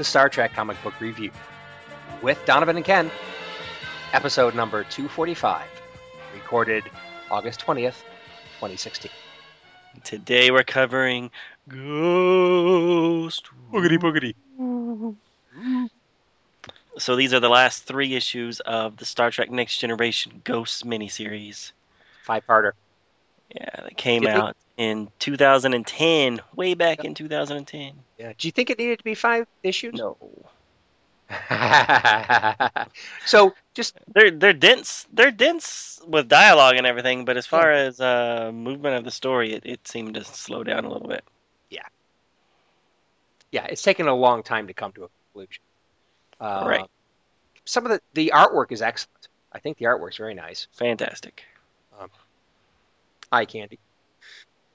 to Star Trek Comic Book Review with Donovan and Ken, episode number 245, recorded August 20th, 2016. Today we're covering Ghost. Boogity boogity. So these are the last three issues of the Star Trek Next Generation Ghosts miniseries. Five parter. Yeah, that came Do you think- out in 2010, way back in 2010. Yeah. Do you think it needed to be five issues? No, so just they're they're dense. They're dense with dialogue and everything, but as far as uh, movement of the story, it, it seemed to slow down a little bit. yeah, yeah, it's taken a long time to come to a conclusion. Uh, Right. Some of the the artwork is excellent. I think the artwork's very nice. Fantastic. eye candy.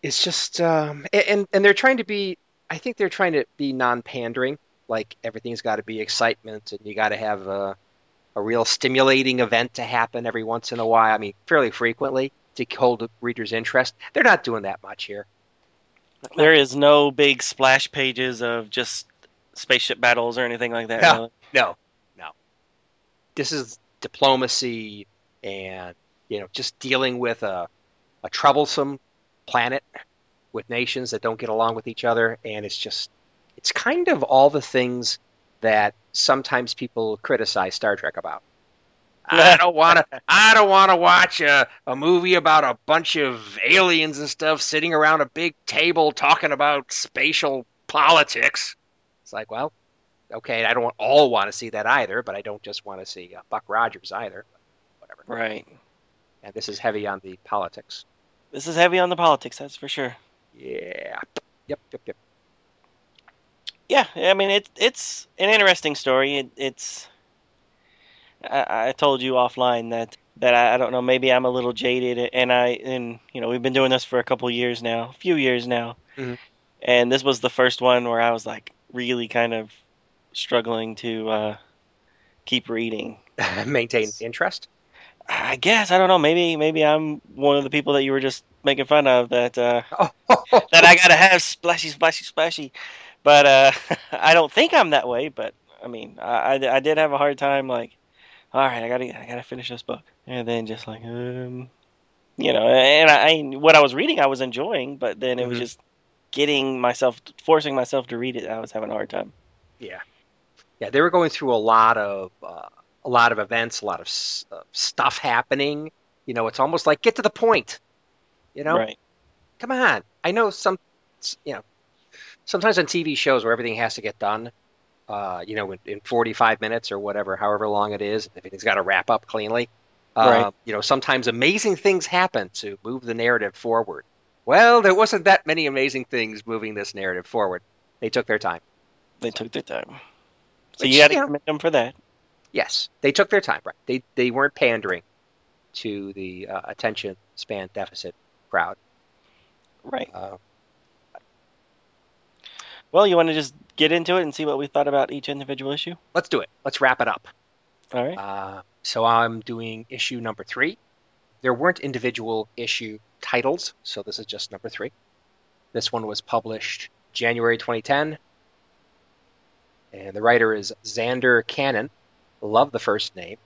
It's just um, and and they're trying to be. I think they're trying to be non-pandering. Like everything's got to be excitement, and you got to have a, a real stimulating event to happen every once in a while. I mean, fairly frequently to hold the reader's interest. They're not doing that much here. There is no big splash pages of just spaceship battles or anything like that. Yeah. really. No, no. This is diplomacy and you know just dealing with a a troublesome planet with nations that don't get along with each other, and it's just it's kind of all the things that sometimes people criticize Star Trek about. I don't want to. I don't want to watch a, a movie about a bunch of aliens and stuff sitting around a big table talking about spatial politics. It's like, well, okay, I don't all want to see that either, but I don't just want to see uh, Buck Rogers either. Whatever. Right. And this is heavy on the politics. This is heavy on the politics, that's for sure. Yeah. Yep. Yep. Yep. Yeah, I mean it's it's an interesting story. It, it's I, I told you offline that that I, I don't know maybe I'm a little jaded and I and you know we've been doing this for a couple years now, a few years now, Mhm. and this was the first one where I was like really kind of struggling to uh, keep reading. Maintain interest. I guess I don't know. Maybe maybe I'm one of the people that you were just making fun of that uh, that I gotta have splashy, splashy, splashy. But uh, I don't think I'm that way. But I mean, I, I, I did have a hard time. Like, all right, I gotta I gotta finish this book, and then just like um, you know, and I, I what I was reading I was enjoying, but then it was Mhm. just getting myself forcing myself to read it. I was having a hard time. Yeah, yeah. They were going through a lot of uh, a lot of events, a lot of s- uh, stuff happening. You know, it's almost like get to the point. You know, Right. come on. I know some, you know, sometimes on TV shows where everything has to get done, uh, you know, in, in 45 minutes or whatever, however long it is, everything's got to wrap up cleanly. Uh, Right. You know, sometimes amazing things happen to move the narrative forward. Well, there wasn't that many amazing things moving this narrative forward. They took their time. They took their time. So Which, you got to commend them for that. Yes, they took their time. Right. They they weren't pandering to the uh, attention span deficit crowd. Right. Uh, Well, you want to just get into it and see what we thought about each individual issue? let's do it. Let's wrap it up. All right. Uh, so I'm doing issue number three. There weren't individual issue titles, so this is just number three. This one was published January 2010, and the writer is Zander Cannon. Love the first name.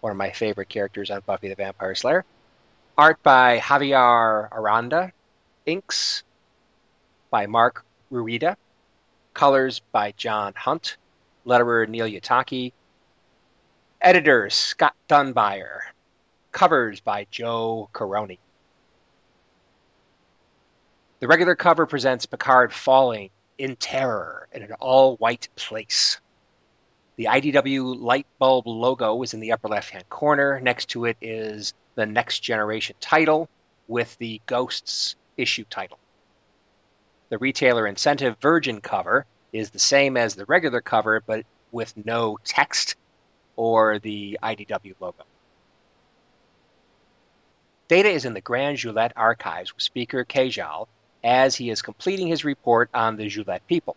One of my favorite characters on Buffy the Vampire Slayer. Art by Javier Aranda. Inks by Marc Rueda. Colors by John Hunt. Letterer Neil Uyetake. Editor Scott Dunbier. Covers by Joe Corroney. The regular cover presents Picard falling in terror in an all white place. The IDW light bulb logo is in the upper left hand corner. Next to it is the Next Generation title with the Ghosts issue title. The retailer incentive Virgin cover is the same as the regular cover, but with no text or the IDW logo. Data is in the Grand Julette archives with Speaker Kajal as he is completing his report on the Julette people.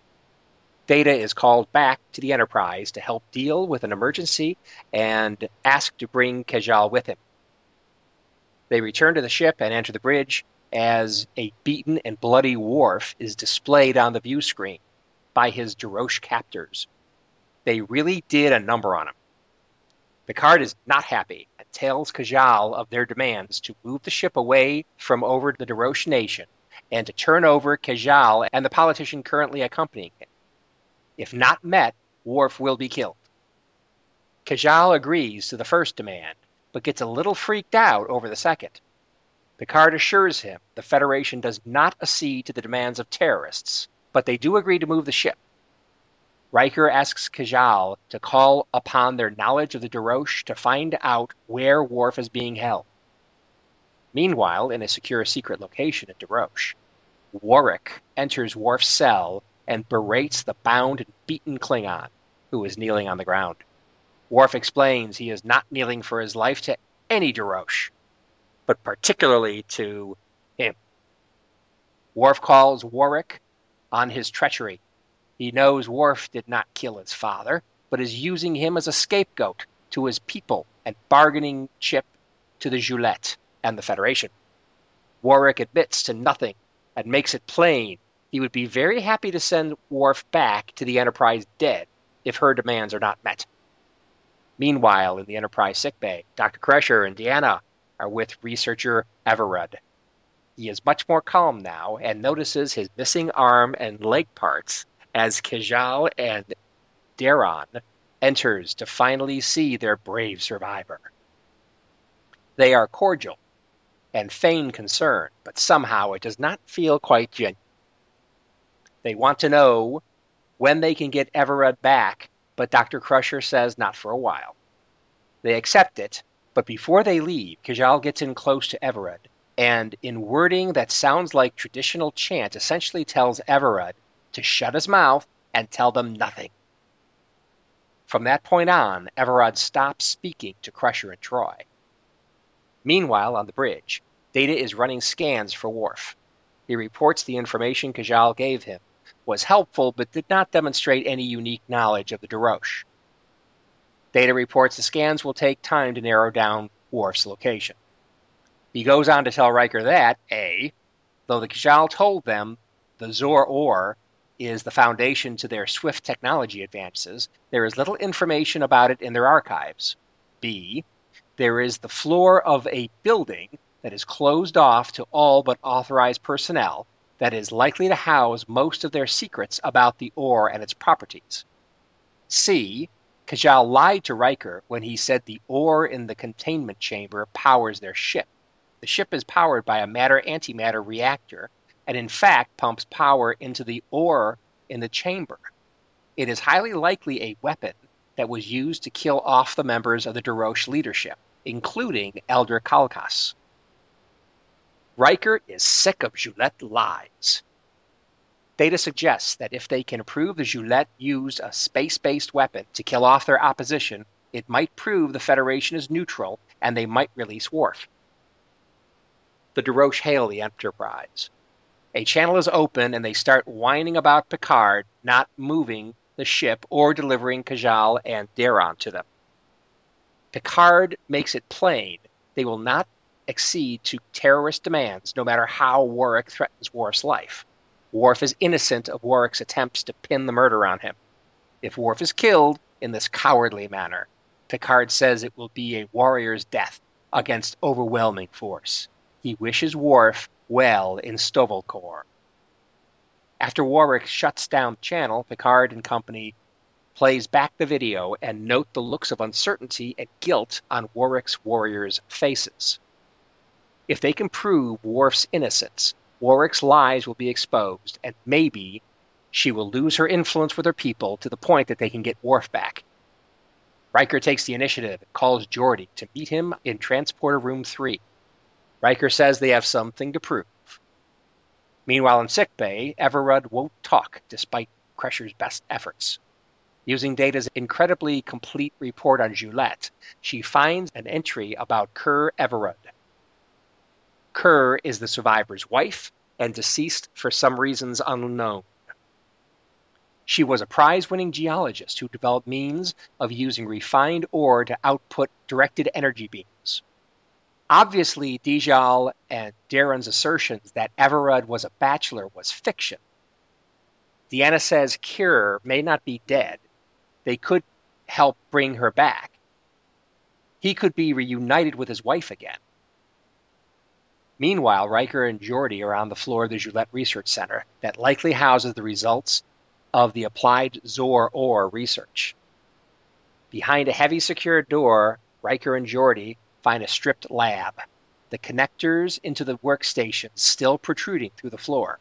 Data is called back to the Enterprise to help deal with an emergency and asked to bring Kajal with him. They return to the ship and enter the bridge as a beaten and bloody Worf is displayed on the view screen by his Deroche captors. They really did a number on him. Picard is not happy and tells Kajal of their demands to move the ship away from over the Deroche nation and to turn over Kajal and the politician currently accompanying him. If not met, Worf will be killed. Kajal agrees to the first demand, but gets a little freaked out over the second. Picard assures him the Federation does not accede to the demands of terrorists, but they do agree to move the ship. Riker asks Kajal to call upon their knowledge of the Deroche to find out where Worf is being held. Meanwhile, in a secure secret location at Deroche, Warwick enters Worf's cell and berates the bound and beaten Klingon, who is kneeling on the ground. Worf explains he is not kneeling for his life to any Deroche, but particularly to him. Worf calls Warwick on his treachery. He knows Worf did not kill his father, but is using him as a scapegoat to his people and bargaining chip to the Julette and the Federation. Warwick admits to nothing and makes it plain he would be very happy to send Worf back to the Enterprise dead if her demands are not met. Meanwhile, in the Enterprise sickbay, Dr. Crusher and Deanna are with researcher Everard. He is much more calm now and notices his missing arm and leg parts as Kajal and Da'Ron enters to finally see their brave survivor. They are cordial and feign concern, but somehow it does not feel quite genuine. They want to know when they can get Everard back, but Dr. Crusher says not for a while. They accept it, but before they leave, Kajal gets in close to Everard, and in wording that sounds like traditional chant, essentially tells Everard to shut his mouth and tell them nothing. From that point on, Everard stops speaking to Crusher and Troi. Meanwhile, on the bridge, Data is running scans for Worf. He reports the information Kajal gave him was helpful but did not demonstrate any unique knowledge of the Deroche. Data reports the scans will take time to narrow down Worf's location. He goes on to tell Riker that, A, though the Kajal told them the Zor ore is the foundation to their swift technology advances, there is little information about it in their archives. B, there is the floor of a building that is closed off to all but authorized personnel that is likely to house most of their secrets about the ore and its properties. C. Kajal lied to Riker when he said the ore in the containment chamber powers their ship. The ship is powered by a matter antimatter reactor, and in fact pumps power into the ore in the chamber. It is highly likely a weapon that was used to kill off the members of the Deroche leadership, including Elder Kalkas. Riker is sick of Julette lies. Data suggests that if they can prove the Julette used a space based weapon to kill off their opposition, it might prove the Federation is neutral and they might release Worf. The Deroche hail the Enterprise. A channel is open and they start whining about Picard not moving the ship or delivering Kajal and Da'Ron to them. Picard makes it plain they will not accede to terrorist demands, no matter how Warwick threatens Worf's life. Worf is innocent of Warwick's attempts to pin the murder on him. If Worf is killed in this cowardly manner, Picard says it will be a warrior's death against overwhelming force. He wishes Worf well in Sto-vo-kor. After Warwick shuts down the channel, Picard and company plays back the video and note the looks of uncertainty and guilt on Warwick's warriors' faces. If they can prove Worf's innocence, Warwick's lies will be exposed, and maybe she will lose her influence with her people to the point that they can get Worf back. Riker takes the initiative and calls Geordi to meet him in Transporter Room 3. Riker says they have something to prove. Meanwhile, in sickbay, Everard won't talk despite Crusher's best efforts. Using Data's incredibly complete report on Julette, she finds an entry about Kerr Everard. Kerr is the survivor's wife and deceased for some reasons unknown. She was a prize winning geologist who developed means of using refined ore to output directed energy beams. Obviously, Dijal and Da'Ron's assertions that Everard was a bachelor was fiction. Deanna says Kerr may not be dead. They could help bring her back. He could be reunited with his wife again. Meanwhile, Riker and Geordi are on the floor of the Julette Research Center that likely houses the results of the applied Zor ore research. Behind a heavy secured door, Riker and Geordi find a stripped lab, the connectors into the workstation still protruding through the floor.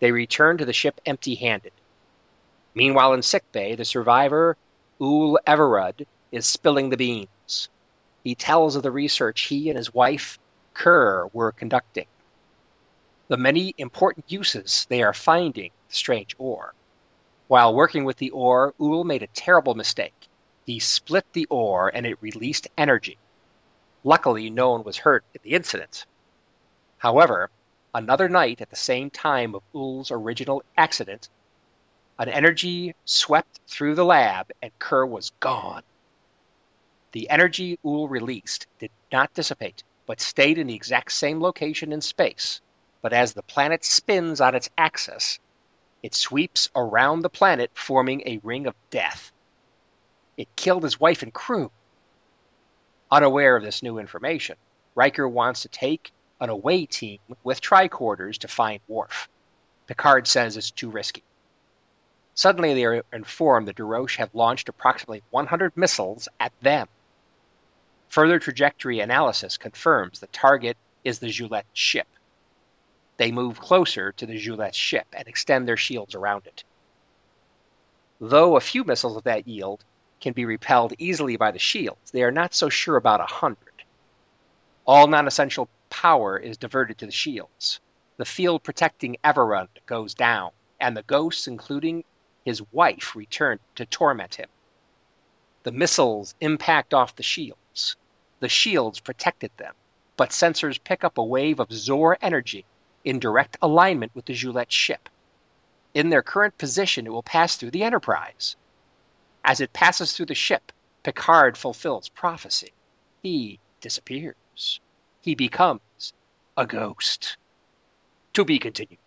They return to the ship empty handed. Meanwhile, in sickbay, the survivor, Ul Everard, is spilling the beans. He tells of the research he and his wife, Kerr, were conducting, the many important uses they are finding the strange ore. While working with the ore, Ul made a terrible mistake. He split the ore and it released energy. Luckily, no one was hurt in the incident. However, another night at the same time of Ul's original accident, an energy swept through the lab and Kerr was gone. The energy Ul released did not dissipate, but stayed in the exact same location in space. But as the planet spins on its axis, it sweeps around the planet, forming a ring of death. It killed his wife and crew. Unaware of this new information, Riker wants to take an away team with tricorders to find Worf. Picard says it's too risky. Suddenly, they are informed the Duroche have launched approximately 100 missiles at them. Further trajectory analysis confirms the target is the Julette ship. They move closer to the Julette ship and extend their shields around it. Though a few missiles of that yield can be repelled easily by the shields, they are not so sure about a hundred. All non essential power is diverted to the shields. The field protecting Everard goes down, and the ghosts, including his wife, return to torment him. The missiles impact off the shields. The shields protected them, but sensors pick up a wave of Zor energy in direct alignment with the Julette ship. In their current position, it will pass through the Enterprise. As it passes through the ship, Picard fulfills prophecy. He disappears. He becomes a ghost. To be continued.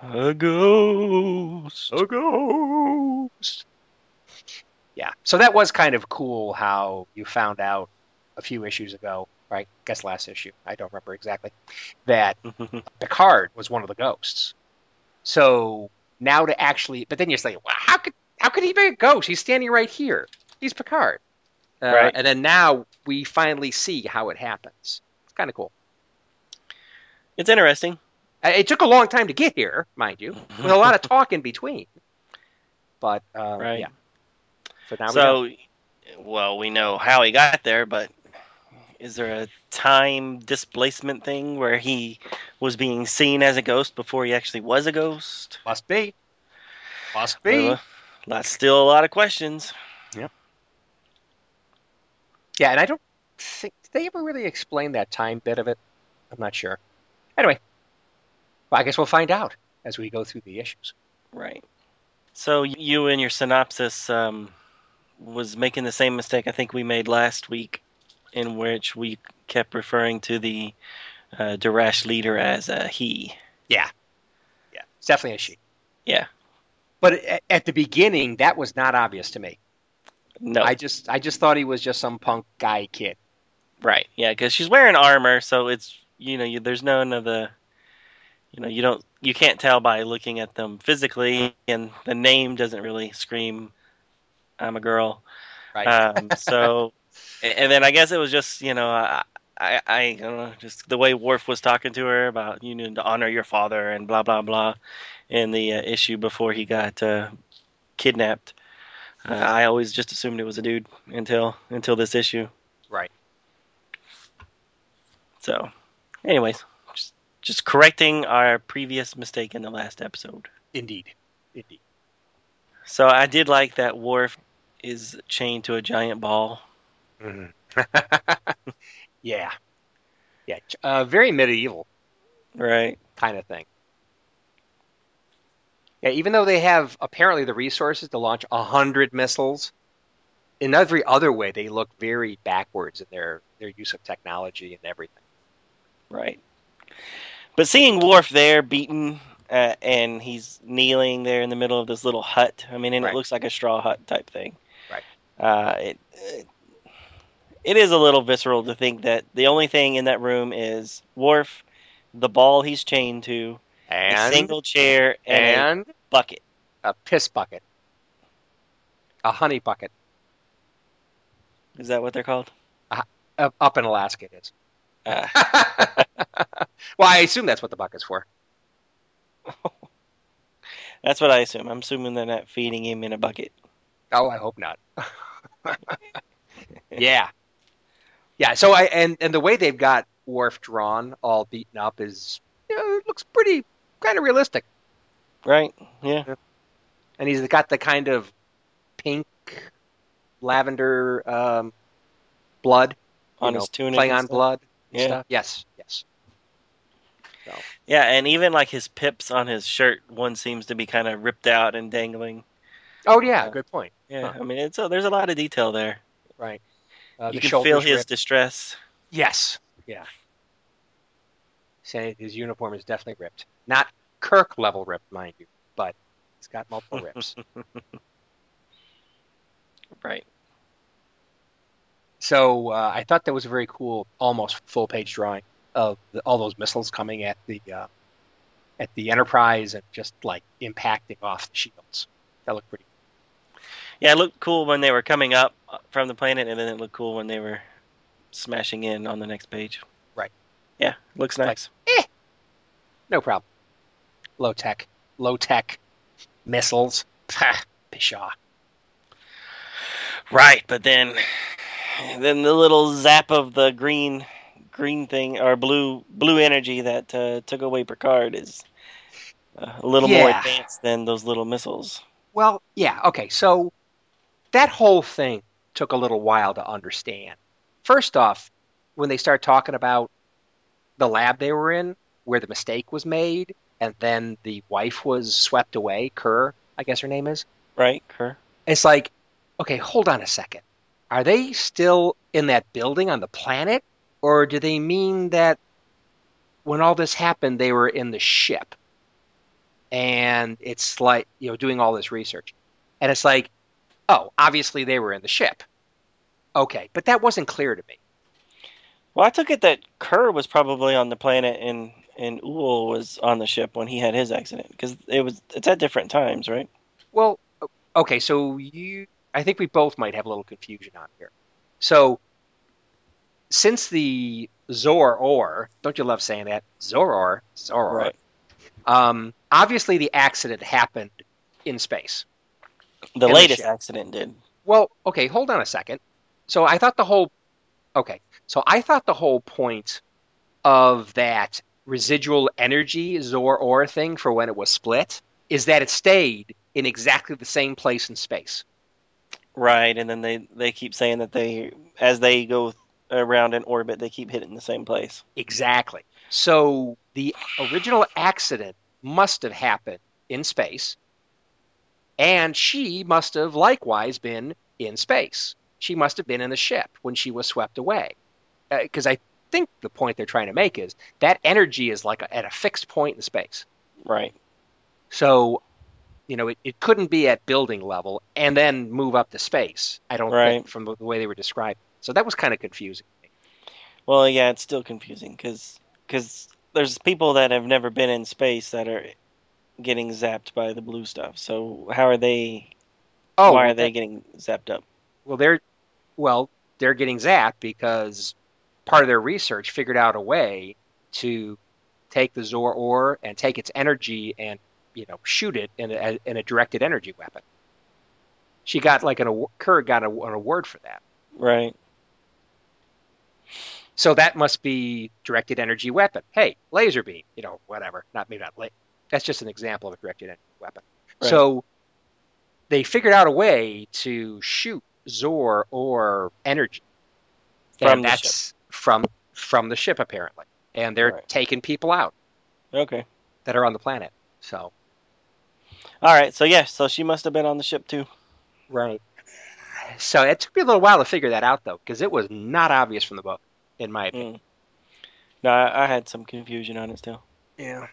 A ghost. A ghost. Yeah, so that was kind of cool how you found out a few issues ago right? I guess last issue. I don't remember exactly. That Picard was one of the ghosts. So now to actually, but then you're like, well, how could how could he be a ghost? He's standing right here. He's Picard. Uh, right. And then now we finally see how it happens. It's kind of cool. It's interesting. Uh, it took a long time to get here, mind you, with a lot of talk in between. But uh, right. yeah. So now so, we well, we know how he got there, but is there a time displacement thing where he was being seen as a ghost before he actually was a ghost? Must be. Must be. Well, that's still a lot of questions. Yeah. Yeah, and I don't think did they ever really explain that time bit of it. I'm not sure. Anyway, well, I guess we'll find out as we go through the issues. Right. So you in your synopsis um, was making the same mistake I think we made last week in which we kept referring to the uh, Darash leader as a he. Yeah, yeah, it's definitely a she. Yeah, but at, at the beginning, that was not obvious to me. No, I just I just thought he was just some punk guy kid. Right. Yeah, because she's wearing armor, so it's you know you, there's none of the you know you don't you can't tell by looking at them physically, and the name doesn't really scream I'm a girl. Right. Um, so and then I guess it was just you know I I, I know just the way Worf was talking to her about you need to honor your father and blah blah blah in the uh, issue before he got uh, kidnapped. Uh, I always just assumed it was a dude until until this issue. Right. So, anyways, just Just correcting our previous mistake in the last episode. Indeed. Indeed. So I did like that Worf is chained to a giant ball. Mhm. yeah. Yeah. Uh, very medieval Right. kind of thing. Yeah, even though they have apparently the resources to launch a hundred missiles, in every other way they look very backwards in their, their use of technology and everything. Right. But seeing Worf there beaten uh, and he's kneeling there in the middle of this little hut. I mean, and Right. it looks like a straw hut type thing. Right. Uh, it, it it is a little visceral to think that the only thing in that room is Worf, the ball he's chained to, a single chair, and, a bucket. a piss bucket, a honey bucket. Is that what they're called? Up, up in Alaska, it is. Uh, well, I assume that's what the bucket's for. that's what I assume. I'm assuming they're not feeding him in a bucket. Oh, I hope not. yeah, yeah. So I and and the way they've got Worf drawn, all beaten up, is you know, it looks pretty kind of realistic. Right? Yeah. And he's got the kind of pink lavender um, blood On know, his tunic. playing on stuff. blood. Yeah. stuff. Yes. Yes. Yeah, and even like his pips on his shirt, one seems to be kind of ripped out and dangling. Oh yeah. Yeah. Good point. Yeah, Huh. I mean, it's a, there's a lot of detail there. Right. Uh, you the can feel his ripped. distress. Yes. Yeah. Saying his uniform is definitely ripped. Not Kirk level ripped, mind you, but he's got multiple rips. Right. So uh, I thought that was a very cool, almost full page drawing of the, all those missiles coming at the uh, at the Enterprise and just like impacting off the shields. That looked pretty. Yeah, it looked cool when they were coming up from the planet, and then it looked cool when they were smashing in on the next page. Right. Yeah, looks Like- nice. No problem. Low tech, low tech missiles. Pah, pshaw. Right, but then, then the little zap of the green, green thing or blue, blue energy that uh, took away Picard is uh, a little more advanced than those little missiles. Well, yeah, okay. So that whole thing took a little while to understand. First off, when they start talking about the lab they were in, where the mistake was made, and then the wife was swept away, Kerr, I guess her name is. Right, Kerr? It's like, okay, hold on a second. Are they still in that building on the planet? Or do they mean that when all this happened, they were in the ship? And it's like, you know, doing all this research. And it's like, oh, obviously they were in the ship. Okay, but that wasn't clear to me. Well, I took it that Kerr was probably on the planet and and Uhl was on the ship when he had his accident because it was it's at different times, right? Well, okay, so you, I think we both might have a little confusion on here. So, since the Zor Or, don't you love saying that? Zoror, Zoror. Right. Um, obviously, the accident happened in space. The And the latest accident did. Well, okay, hold on a second. So I thought the whole, okay, so I thought the whole point of that residual energy Zor Or thing for when it was split is that it stayed in exactly the same place in space. Right, and then they they keep saying that they as they go around in orbit, they keep hitting the same place. Exactly. So the original accident must have happened in space, and she must have likewise been in space. She must have been in the ship when she was swept away. Uh, because I think the point they're trying to make is that energy is like a, at a fixed point in space. Right. So, you know, it, it couldn't be at building level and then move up to space. I don't Right. think from the way they were described. So that was kind of confusing. Well, yeah, it's still confusing because there's people that have never been in space that are getting zapped by the blue stuff. So how are they? Oh, why are that- they getting zapped up? Well, they're well, they're getting zapped because part of their research figured out a way to take the Zor ore and take its energy and you know shoot it in a, in a directed energy weapon. She got like an award, Kerr got a, an award for that. Right. So that must be directed energy weapon. Hey, laser beam, you know, whatever. Not maybe not. La- that's just an example of a directed energy weapon. Right. So they figured out a way to shoot Zor or energy, From and that's from from the ship apparently, and they're Right. taking people out Okay. that are on the planet. So All right. So yeah. So she must have been on the ship too. right. So it took me a little while to figure that out though, because it was not obvious from the book, in my opinion. Mm. No, I, I had some confusion on it still. Yeah.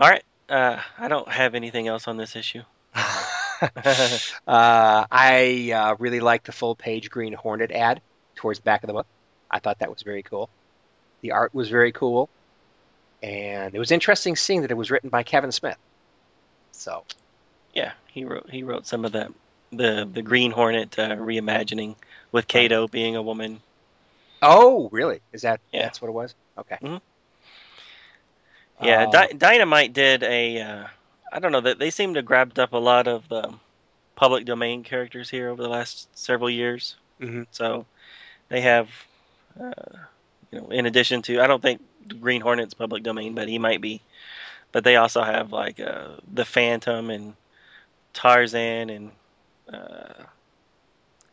All right. Uh, I don't have anything else on this issue. uh, I uh, really like the full page Green Hornet ad towards the back of the book. I thought that was very cool. The art was very cool, and it was interesting seeing that it was written by Kevin Smith. So Yeah, he wrote he wrote some of that the the Green Hornet uh, reimagining with Kato being a woman. Oh, really? Is that Yeah. that's what it was? Okay. Mhm. Yeah, Uh, Dy- Dynamite did a. Uh, I don't know that they seem to grabbed up a lot of the public domain characters here over the last several years. Mhm. So they have, uh, you know, in addition to, I don't think Green Hornet's public domain, but he might be. But they also have like uh, the Phantom and Tarzan and uh,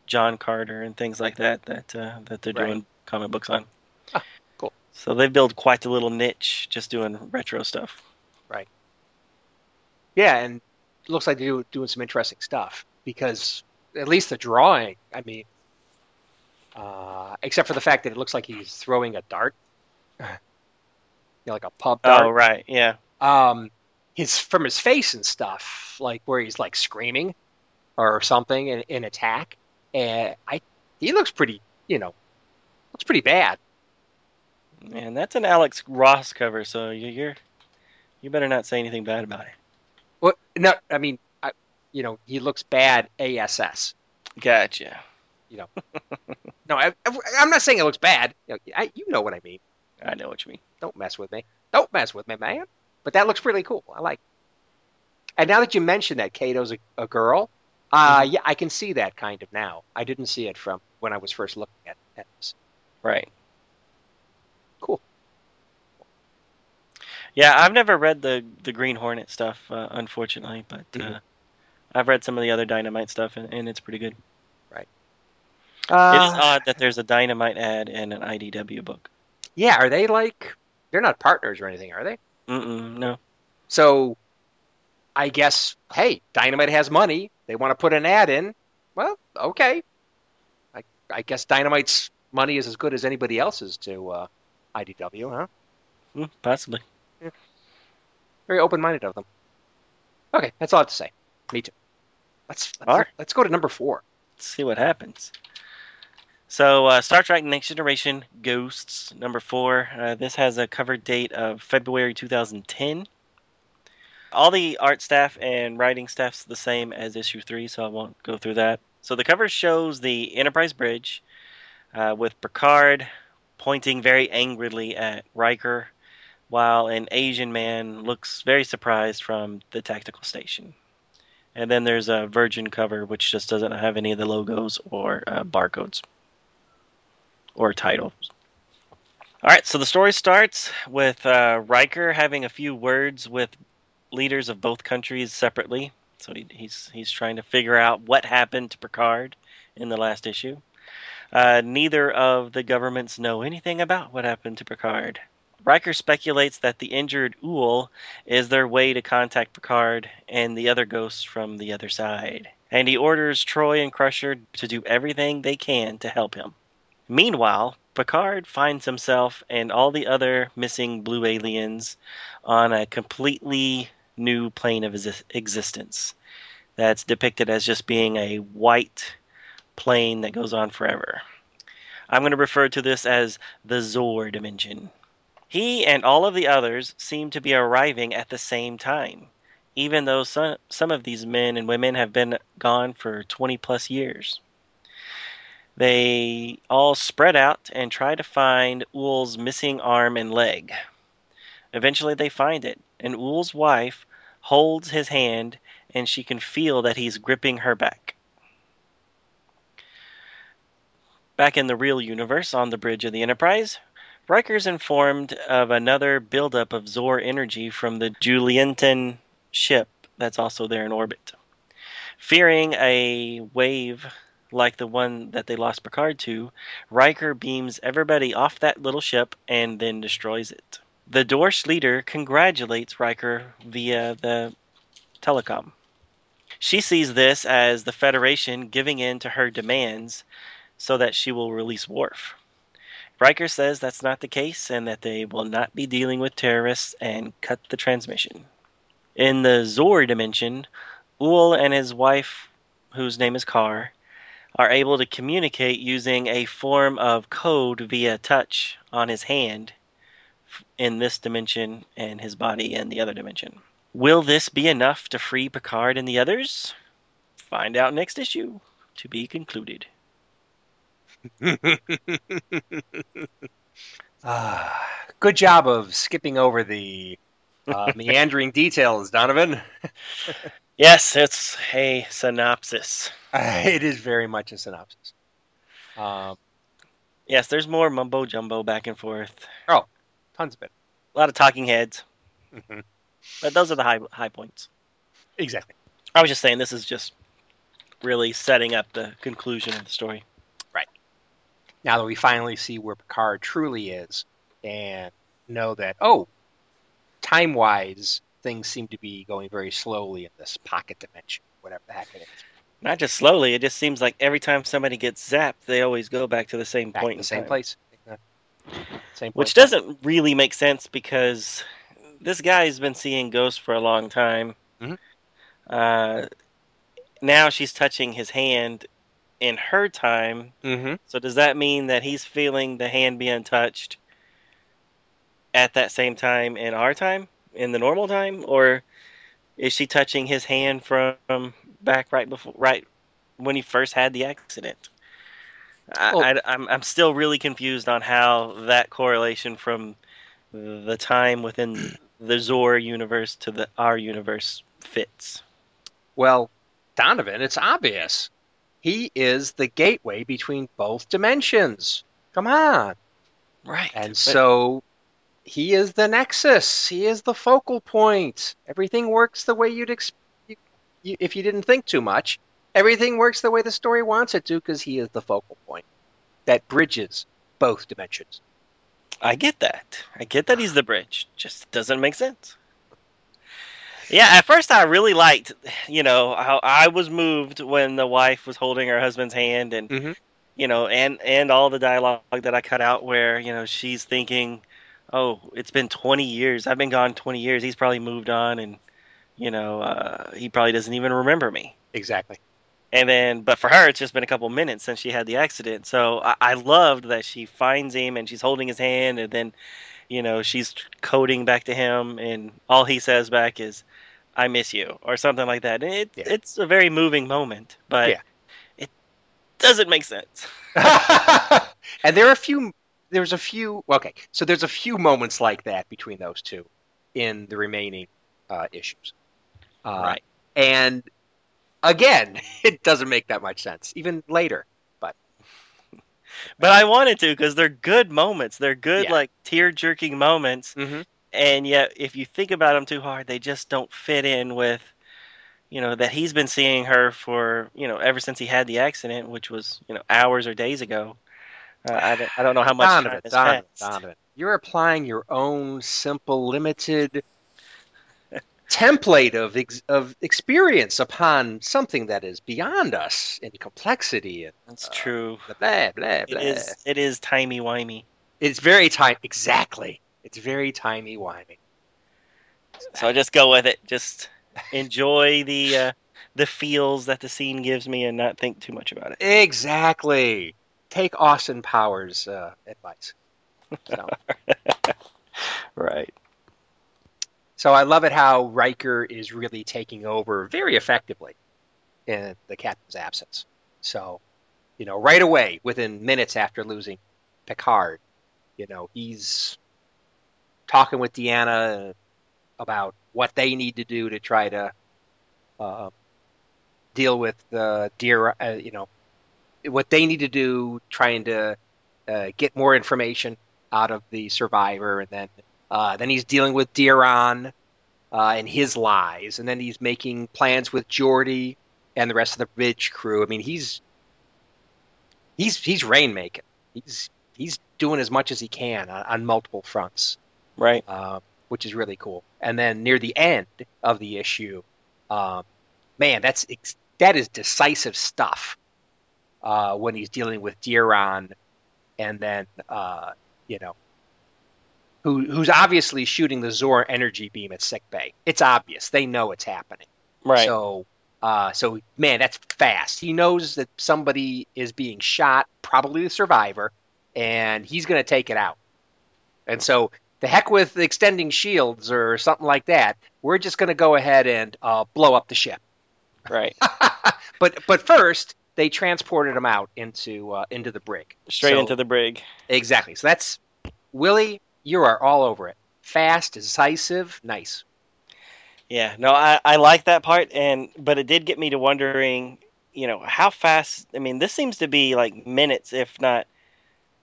John Carter and things like that that uh, that they're Right. doing comic books on. So they build quite a little niche just doing retro stuff. Right. Yeah, and it looks like they're doing some interesting stuff because at least the drawing. I mean, uh, except for the fact that it looks like he's throwing a dart, you know, like a pub dart. Oh right, yeah. um his from his face and stuff like where he's like screaming or something in, in attack and i he looks pretty you know looks pretty bad Man, that's an Alex Ross cover, so you- you're you better not say anything bad about it. well no i mean I, you know he looks bad ass Gotcha. You know, no I, i'm not saying it looks bad you know, I, you know what i mean I know what you mean. don't mess with me don't mess with me man but that looks really cool i like it. and now that you mention that kato's a, a girl uh yeah i can see that kind of now i didn't see it from when i was first looking at, at this Right. Cool. Yeah, I've never read the the Green Hornet stuff, uh, unfortunately, but uh, Mhm. I've read some of the other Dynamite stuff, and, and it's pretty good. Right. Uh, it is odd that there's a Dynamite ad in an IDW book. Yeah, are they like they're not partners or anything, are they? Mm-mm, no. So I guess hey, Dynamite has money. They want to put an ad in. Well, okay. I I guess Dynamite's money is as good as anybody else's to uh, IDW, huh? Mm, possibly. Very open-minded of them. Okay, that's all I have to say. Me too. Let's let's, All right. let's go to number four. Let's see what happens. So, uh, Star Trek Next Generation Ghosts, number four. Uh, this has a cover date of February 2010. All the art staff and writing staff's the same as issue three, so I won't go through that. So, the cover shows the Enterprise Bridge uh, with Picard pointing very angrily at Riker, while an Asian man looks very surprised from the tactical station. And then there's a Virgin cover, which just doesn't have any of the logos or uh, barcodes or titles. All right, so the story starts with uh, Riker having a few words with leaders of both countries separately. So he, he's he's trying to figure out what happened to Picard in the last issue. Uh, neither of the governments know anything about what happened to Picard. Riker speculates that the injured Uhl is their way to contact Picard and the other ghosts from the other side. And he orders Troi and Crusher to do everything they can to help him. Meanwhile, Picard finds himself and all the other missing blue aliens on a completely new plane of existence that's depicted as just being a white plane that goes on forever. I'm going to refer to this as the Zor dimension. He and all of the others seem to be arriving at the same time, even though some, some of these men and women have been gone for 20 plus years. They all spread out and try to find Uhl's missing arm and leg. Eventually, they find it, and Uhl's wife holds his hand, and she can feel that he's gripping her back. Back in the real universe, on the bridge of the Enterprise, Riker's informed of another buildup of Zor energy from the Julientan ship that's also there in orbit. Fearing a wave like the one that they lost Picard to, Riker beams everybody off that little ship and then destroys it. The Dorsch leader congratulates Riker via the telecom. She sees this as the Federation giving in to her demands so that she will release Worf. Riker says that's not the case and that they will not be dealing with terrorists and cut the transmission. In the Zor dimension, Uhl and his wife, whose name is Kar, are able to communicate using a form of code via touch on his hand in this dimension and his body in the other dimension. Will this be enough to free Picard and the others? Find out next issue. To be concluded. Ah, good job of skipping over the uh, meandering details, Donovan. Yes, it's a synopsis. Uh, it is very much a synopsis. Um, Yes, there's more mumbo jumbo back and forth. Oh, tons of it. A lot of talking heads, Mhm. but those are the high high points. Exactly. I was just saying this is just really setting up the conclusion of the story. Now that we finally see where Picard truly is and know that, oh, time wise, things seem to be going very slowly in this pocket dimension, whatever the heck it is. Not just slowly, it just seems like every time somebody gets zapped, they always go back to the same Back point in in the same place. Same Which doesn't really make sense because this guy's been seeing ghosts for a long time. Mhm. Uh, now she's touching his hand in her time. Mm-hmm. So does that mean that he's feeling the hand being touched at that same time in our time, in the normal time, or is she touching his hand from back right before, right when he first had the accident? I, I, I'm I'm still really confused on how that correlation from the time within the Zor universe to the our universe fits. Well, Donovan, it's obvious. He is the gateway between both dimensions. Come on. Right. And so he is the nexus. He is the focal point. Everything works the way you'd expect. If you didn't think too much, everything works the way the story wants it to because he is the focal point that bridges both dimensions. I get that. I get that he's the bridge. Just doesn't make sense. Yeah, at first I really liked, you know, how I was moved when the wife was holding her husband's hand and Mhm. you know, and and all the dialogue that I cut out where, you know, she's thinking, "Oh, it's been 20 years. I've been gone 20 years. He's probably moved on and you know, uh, he probably doesn't even remember me." Exactly. And then, but for her, it's just been a couple minutes since she had the accident. So I, I loved that she finds him and she's holding his hand, and then, you know, she's coding back to him, and all he says back is, "I miss you" or something like that. And it, Yeah. It's a very moving moment, but Yeah. it doesn't make sense. and there are a few. There's a few. Okay, so there's a few moments like that between those two in the remaining uh, issues. Uh, right. And again, it doesn't make that much sense. Even later. But but I wanted to because they're good moments. They're good, Yeah. like tear jerking moments. Mm-hmm. And yet if you think about them too hard they just don't fit in with you know that he's been seeing her for you know ever since he had the accident which was you know hours or days ago uh, I, don't, I don't know how much Donovan, time Donovan, Donovan. You're applying your own simple, limited template of ex- of experience upon something that is beyond us in complexity and that's true blah blah blah. it is it is timey wimey It's very time exactly. It's very timey wimey. so i just go with it just enjoy the uh, the feels that the scene gives me and not think too much about it Exactly. Take Austin Powers' uh, advice. So. right So I love it how Riker is really taking over very effectively in the captain's absence. So, you know, right away, within minutes after losing Picard, you know, he's talking with Deanna about what they need to do to try to uh, deal with the dear, uh, you know, what they need to do, trying to uh, get more information out of the survivor, and then uh, then he's dealing with Da'Ron uh, and his lies, and then he's making plans with Geordi and the rest of the bridge crew. I mean, he's he's he's rainmaking. He's he's doing as much as he can on, on multiple fronts, Right. uh, which is really cool. And then near the end of the issue, um, man, that's that is decisive stuff uh, when he's dealing with Da'Ron, and then uh, you know who who's obviously shooting the Zor energy beam at sickbay. It's obvious; they know it's happening. Right. So, uh, so man, that's fast. He knows that somebody is being shot, probably the survivor, and he's going to take it out. And so, the heck with extending shields or something like that. We're just going to go ahead and uh, blow up the ship. right. but but first, they transported him out into uh, into the brig. Straight So- into the brig. Exactly. So that's Willie. You are all over it. Fast, decisive, nice. Yeah, no, I, I like that part, and but it did get me to wondering, you know, how fast. I mean, this seems to be like minutes, if not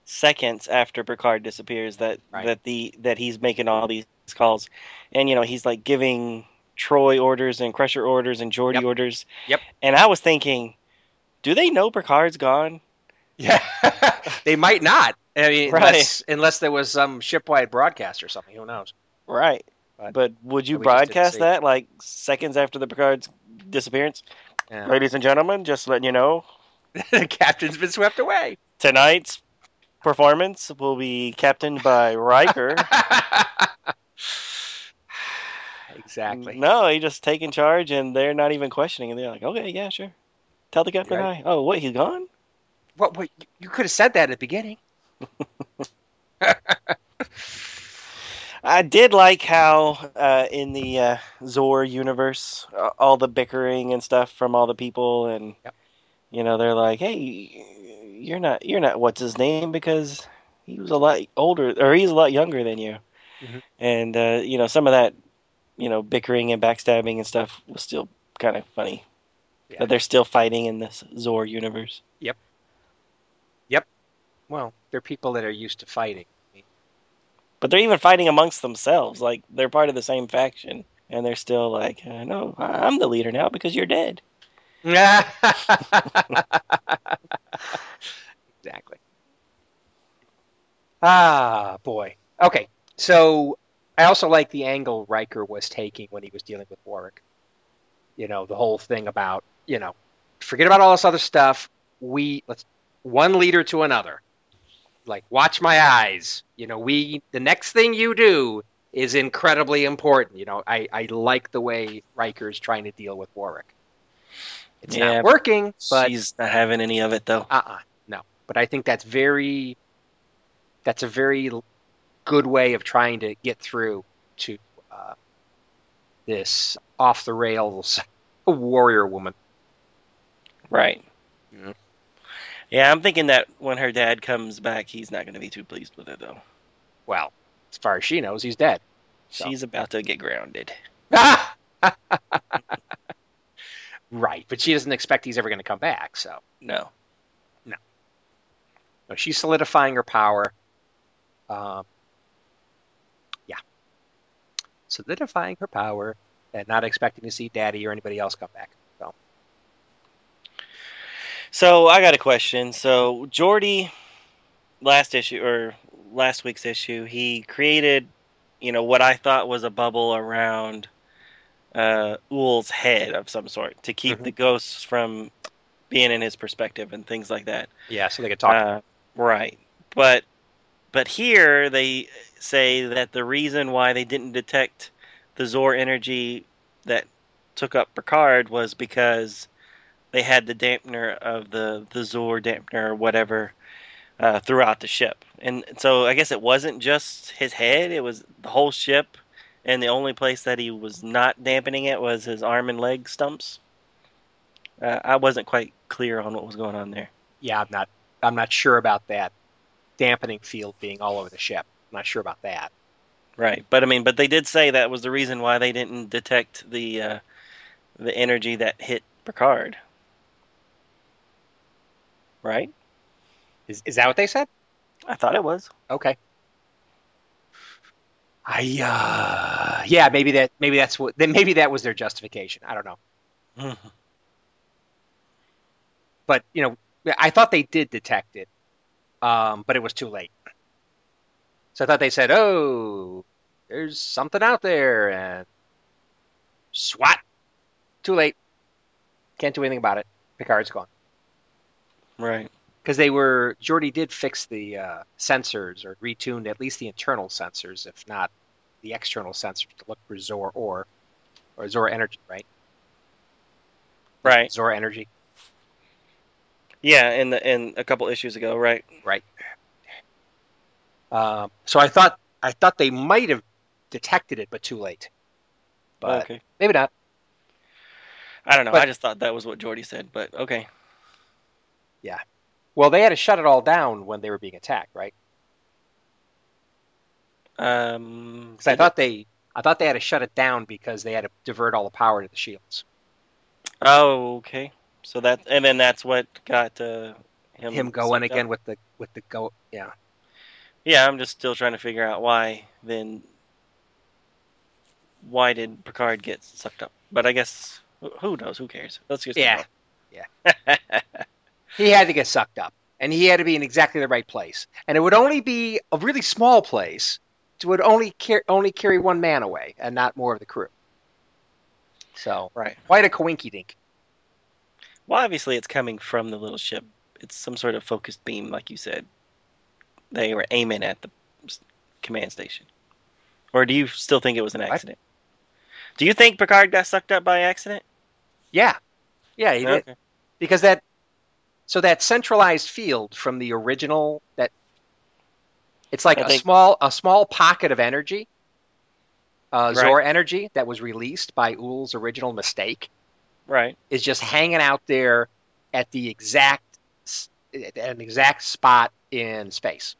seconds, after Picard disappears that Right. that the that he's making all these calls, and you know he's like giving Troi orders and Crusher orders and Geordi Yep. orders. Yep. And I was thinking, do they know Picard's gone? Yeah, they might not. I mean, Right. unless, unless there was some shipwide broadcast or something. Who knows? Right. But- But would you we just didn't broadcast that like seconds after the Picard's disappearance? Yeah. Ladies and gentlemen, just letting you know, the captain's been swept away. tonight's performance will be captained by Riker. exactly. No, he just taking charge, and they're not even questioning. And they're like, "Okay, yeah, sure. Tell the captain Right. hi." Oh, what? He's gone? What, what? You could have said that at the beginning. I did like how uh, in the uh, Zor universe, uh, all the bickering and stuff from all the people, and Yep. you know, they're like, "Hey, you're not, you're not what's his name because he was a lot older, or he's a lot younger than you." Mhm. And uh, you know, some of that, you know, bickering and backstabbing and stuff was still kind of funny. Yeah. That they're still fighting in this Zor universe. Yep. Yep. Well, they're people that are used to fighting. But they're even fighting amongst themselves. Like they're part of the same faction, and they're still like, uh, "No, I'm the leader now because you're dead." exactly. Ah, boy. Okay, so I also like the angle Riker was taking when he was dealing with Warwick. You know, the whole thing about, you know, forget about all this other stuff. We let's one leader to another. Like, watch my eyes. You know, we the next thing you do is incredibly important. You know, I, I like the way Riker's trying to deal with Warwick. It's Yeah, not working, but She's not having any of it though. uh-uh no but i think that's very that's a very good way of trying to get through to uh, this off the rails warrior woman Right. Mhm. Yeah, I'm thinking that when her dad comes back, he's not going to be too pleased with her though. well as far as she knows he's dead So. She's about to get grounded. right but she doesn't expect he's ever going to come back so. No. no, she's solidifying her power. Um, yeah. Solidifying her power and not expecting to see daddy or anybody else come back so. So I got a question. So Geordi, last issue or last week's issue, he created, you know, what I thought was a bubble around uh, Ull's head of some sort to keep Mhm. the ghosts from being in his perspective and things like that. yeah so they could talk Uh, right, but but here they say that the reason why they didn't detect the Zor energy that took up Picard was because they had the dampener of the the Zor dampener or whatever uh, throughout the ship, and so I guess it wasn't just his head; it was the whole ship, and the only place that he was not dampening it was his arm and leg stumps. Uh, I wasn't quite clear on what was going on there. yeah, I'm not I'm not sure about that dampening field being all over the ship. I'm not sure about that. Right, but I mean, but they did say that was the reason why they didn't detect the uh, the energy that hit Picard. right? Is is that what they said? I thought it was. Okay. I uh yeah, maybe that maybe that's what then maybe that was their justification. I don't know. But, you know, I thought they did detect it. Um, but it was too late. So I thought they said, "Oh, there's something out there," and SWAT. Too late. Can't do anything about it. Picard's gone right. Because they were Geordi did fix the uh, sensors or retuned at least the internal sensors, if not the external sensors, to look for Zor or or Zor energy, right? Right. Zor energy, Yeah, and the and a couple issues ago, right? right? Um, so I thought I thought they might have detected it, but too late. But okay. maybe not. I don't know. but- I just thought that was what Geordi said, but okay. Well, they had to shut it all down when they were being attacked, right? Um, Because I thought they I thought they had to shut it down because they had to divert all the power to the shields. Oh, okay. So that and then that's what got uh, him Him going again up. with the with the go, yeah. Yeah, I'm just still trying to figure out why then. Why did Picard get sucked up? But I guess who- who knows? Who cares? Let's just Yeah. yeah. He had to get sucked up, and he had to be in exactly the right place, and it would only be a really small place. It would only car- only carry one man away, and not more of the crew. So right. quite a coinky dink. Well, obviously it's coming from the little ship. It's some sort of focused beam, like you said. They were aiming at the command station. Or do you still think it was an accident? Do you think Picard got sucked up by accident? Yeah, yeah, he did. Because that so that centralized field from the original that it's like I a think- small a small pocket of energy uh, Right. Zor energy that was released by Ull's original mistake Right. is just hanging out there at the exact at an exact spot in space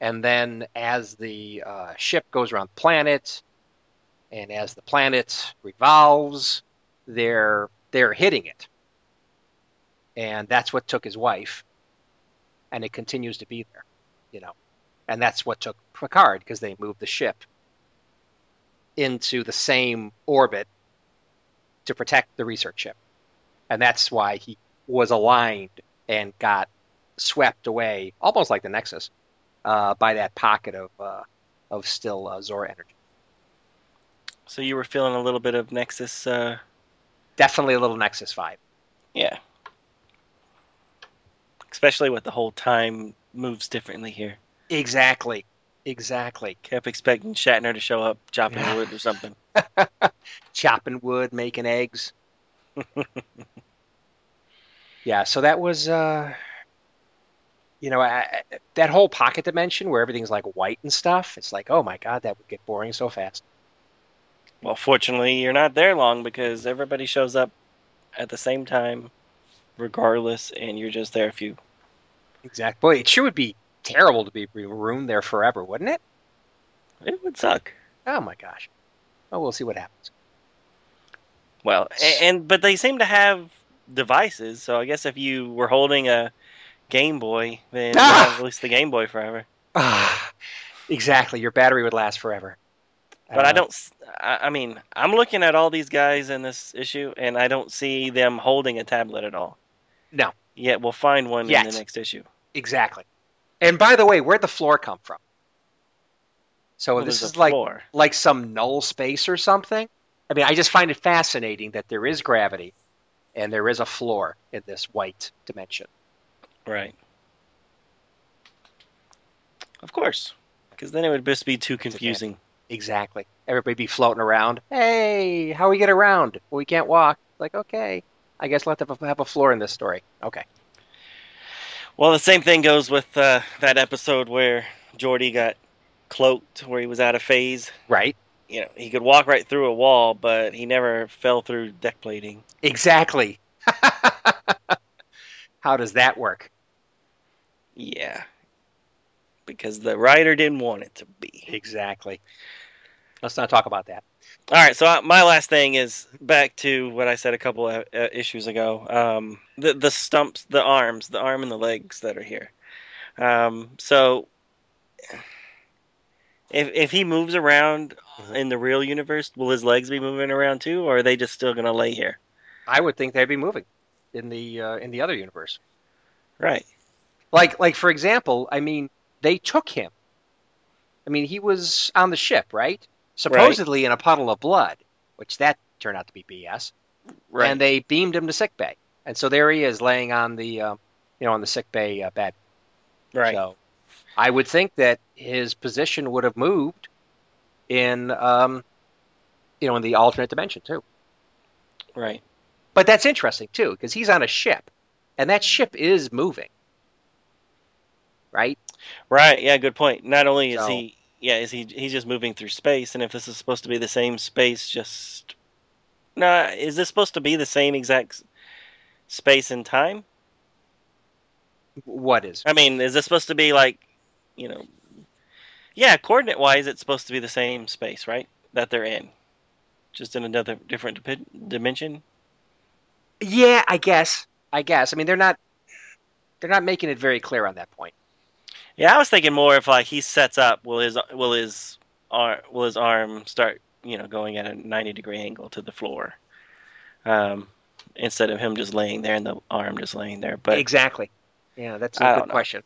and then as the uh, ship goes around the planet and as the planet revolves they're they're hitting it and that's what took his wife and it continues to be there you know and that's what took Picard because they moved the ship into the same orbit to protect the research ship and that's why he was aligned and got swept away almost like the Nexus uh, by that pocket of uh, of still uh, Zora energy So you were feeling a little bit of Nexus. Uh, definitely a little Nexus vibe yeah. Especially with the whole time moves differently here. exactly exactly Kept expecting Shatner to show up chopping Yeah. wood or something. chopping wood, making eggs. yeah, so that was, uh, you know, I, I- that whole pocket dimension where everything's like white and stuff. It's like, oh my god, that would get boring so fast. Well, fortunately, you're not there long because everybody shows up at the same time, regardless, and you're just there if you. Exactly. Boy, it sure would be terrible to be marooned there forever, wouldn't it? It would suck. Oh my gosh. Oh, we'll see what happens. Well, and, and but they seem to have devices, so I guess if you were holding a Game Boy, then you Ah! have at least the Game Boy forever. Ah, exactly. Your battery would last forever. But I Uh, don't. s- I, I mean, I'm looking at all these guys in this issue, and I don't see them holding a tablet at all. No. Yeah, we'll find one in the next issue. Exactly. And by the way, where'd the floor come from? So Well, this is like floor. like some null space or something. I mean, I just find it fascinating that there is gravity and there is a floor in this white dimension. Right. Of course, because then it would just be too confusing. Exactly. Everybody be floating around. Hey, how we get around? Well, we can't walk. Like, okay, I guess we'll have to have a floor in this story. Okay. Well, the same thing goes with uh, that episode where Geordi got cloaked, where he was out of phase. Right. You know, he could walk right through a wall, but he never fell through deck plating. Exactly. how does that work? Yeah, because the writer didn't want it to be. Exactly. Let's not talk about that. All right, so uh, my last thing is back to what I said a couple of uh, issues ago. Um, the the stumps, the arms, the arm and the legs that are here. Um, so if if he moves around in the real universe, will his legs be moving around too, or are they just still going to lay here? I would think they'd be moving in the uh, in the other universe. Right. Like like for example, I mean, they took him. I mean, he was on the ship, right? Supposedly in a puddle of blood, which that turned out to be BS. Right. And they beamed him to sick bay, and so there he is, laying on the um, you know on the sick bay uh, bed. right. So I would think that his position would have moved in um, you know in the alternate dimension too. Right. But that's interesting too, because he's on a ship, and that ship is moving, right? Right. Yeah. Good point. Not only is So- he, yeah, is he? He's just moving through space, and if this is supposed to be the same space, just no, is this supposed to be the same exact space and time? What is? I mean, is this supposed to be like, you know, yeah, coordinate wise, it's supposed to be the same space, right? That they're in, just in another different dimension. Yeah, I guess. I guess. I mean, they're not they're not making it very clear on that point. Yeah, I was thinking more if like he sets up, will his will his arm will his arm start you know going at a ninety degree angle to the floor, um, instead of him just laying there and the arm just laying there. But exactly. Yeah, that's a I good question.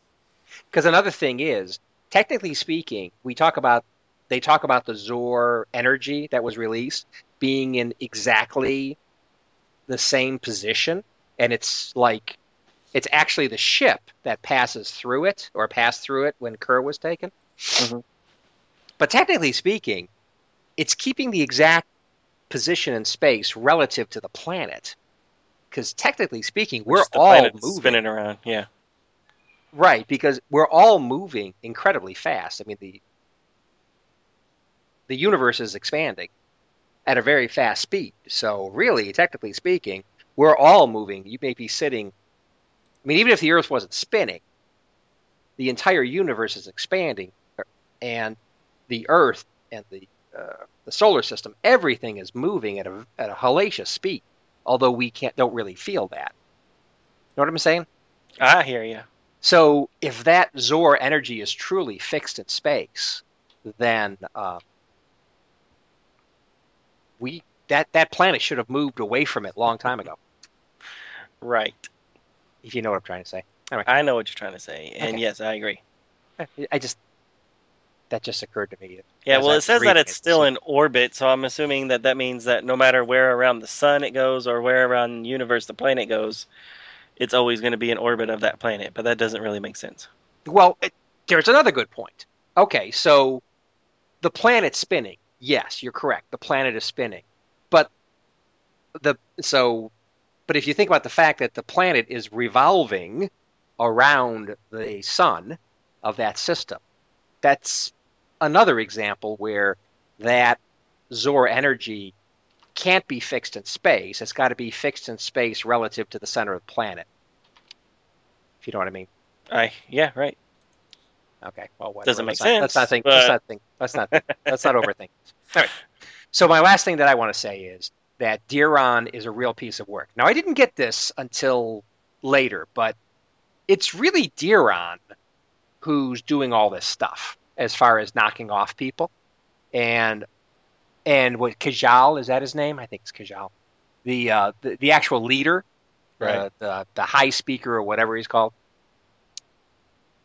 Because another thing is, technically speaking, we talk about they talk about the Zor energy that was released being in exactly the same position, and it's like it's actually the ship that passes through it or passed through it when Kerr was taken. Mhm. But technically speaking, it's keeping the exact position in space relative to the planet. Because technically speaking, we're all moving. spinning around. Yeah, Right, because we're all moving incredibly fast. I mean, the the universe is expanding at a very fast speed. So, really, technically speaking, we're all moving. You may be sitting. I mean, even if the Earth wasn't spinning, the entire universe is expanding, and the Earth and the uh, the solar system, everything is moving at a at a hellacious speed. Although we can't don't really feel that. You Know what I'm saying? I hear you. So if that Zor energy is truly fixed in space, then uh, we that that planet should have moved away from it a long time ago. Right. If you know what I'm trying to say. I know what you're trying to say, and Okay. yes, I agree. I just that just occurred to me. Yeah, well, it says that it's it, still so- in orbit, so I'm assuming that that means that no matter where around the sun it goes or where around the universe the planet goes, it's always going to be in orbit of that planet. But that doesn't really make sense. Well, it, there's another good point. Okay, so the planet's spinning. Yes, you're correct. The planet is spinning, but the so, but if you think about the fact that the planet is revolving around the sun of that system, that's another example where that Zor energy can't be fixed in space. It's got to be fixed in space relative to the center of the planet. If you know what I mean. I yeah, right. Okay. Well, whatever. Doesn't make let's not, sense, Let's not think. Let's not think. Let's not. let's not overthink. All right. So my last thing that I want to say is that Da'Ron is a real piece of work. Now I didn't get this until later, but it's really Da'Ron who's doing all this stuff as far as knocking off people, and and what Kajal is that his name? I think it's Kajal, the uh, the, the actual leader, Right. the, the the high speaker or whatever he's called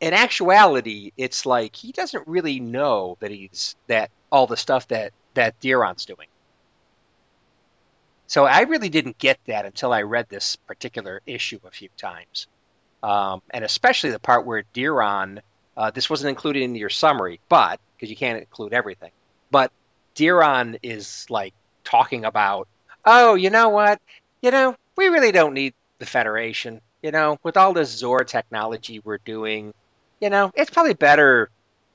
in actuality, it's like he doesn't really know that he's that all the stuff that that Da'Ron's doing. So I really didn't get that until I read this particular issue a few times, um, and especially the part where Da'Ron. Uh, this wasn't included in your summary, but because you can't include everything, but Da'Ron is like talking about, oh, you know what, you know, we really don't need the Federation. You know, with all this Zor technology we're doing, you know, it's probably better.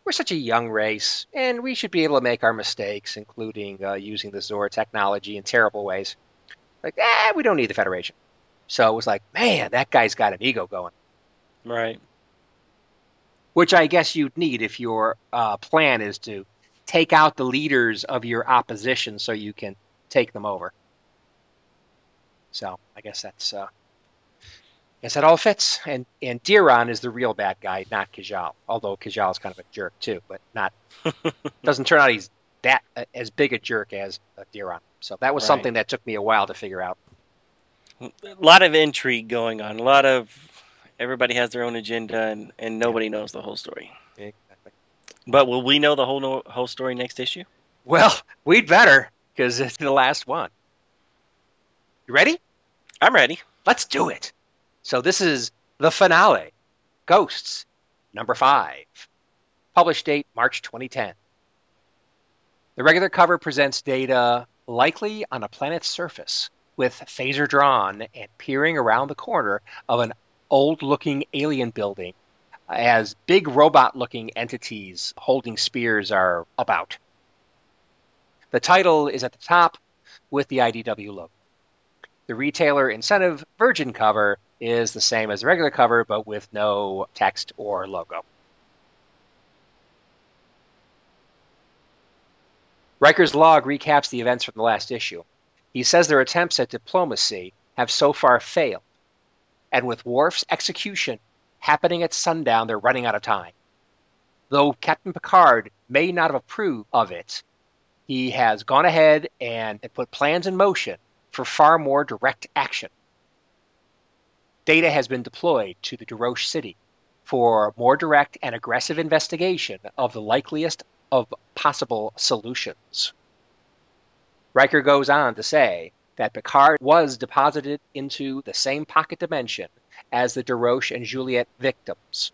We're such a young race, and we should be able to make our mistakes, including uh, using the Zor technology in terrible ways. Like, eh, we don't need the Federation. So it was like, man, that guy's got an ego going, Right. which I guess you'd need if your uh, plan is to take out the leaders of your opposition so you can take them over. So I guess that's uh, I guess that all fits. And and Da'Ron is the real bad guy, not Kajal. Although Kajal is kind of a jerk too, but not doesn't turn out he's that uh, as big a jerk as uh, Da'Ron. So that was Right. something that took me a while to figure out. A lot of intrigue going on. A lot of everybody has their own agenda, and, and nobody knows the whole story. Exactly. But will we know the whole no, whole story next issue? Well, we'd better because it's the last one. You ready? I'm ready. Let's do it. So this is the finale, Ghosts, number five. Published date March 2010. The regular cover presents data likely on a planet's surface, with phaser drawn and peering around the corner of an old-looking alien building as big robot-looking entities holding spears are about. The title is at the top with the IDW logo. The retailer incentive Virgin cover is the same as the regular cover, but with no text or logo. Riker's log recaps the events from the last issue. He says their attempts at diplomacy have so far failed, and with Worf's execution happening at sundown, they're running out of time. Though Captain Picard may not have approved of it, he has gone ahead and put plans in motion for far more direct action. Data has been deployed to the Darosh city for more direct and aggressive investigation of the likeliest of possible solutions. Riker goes on to say that Picard was deposited into the same pocket dimension as the Darosh and Juliet victims.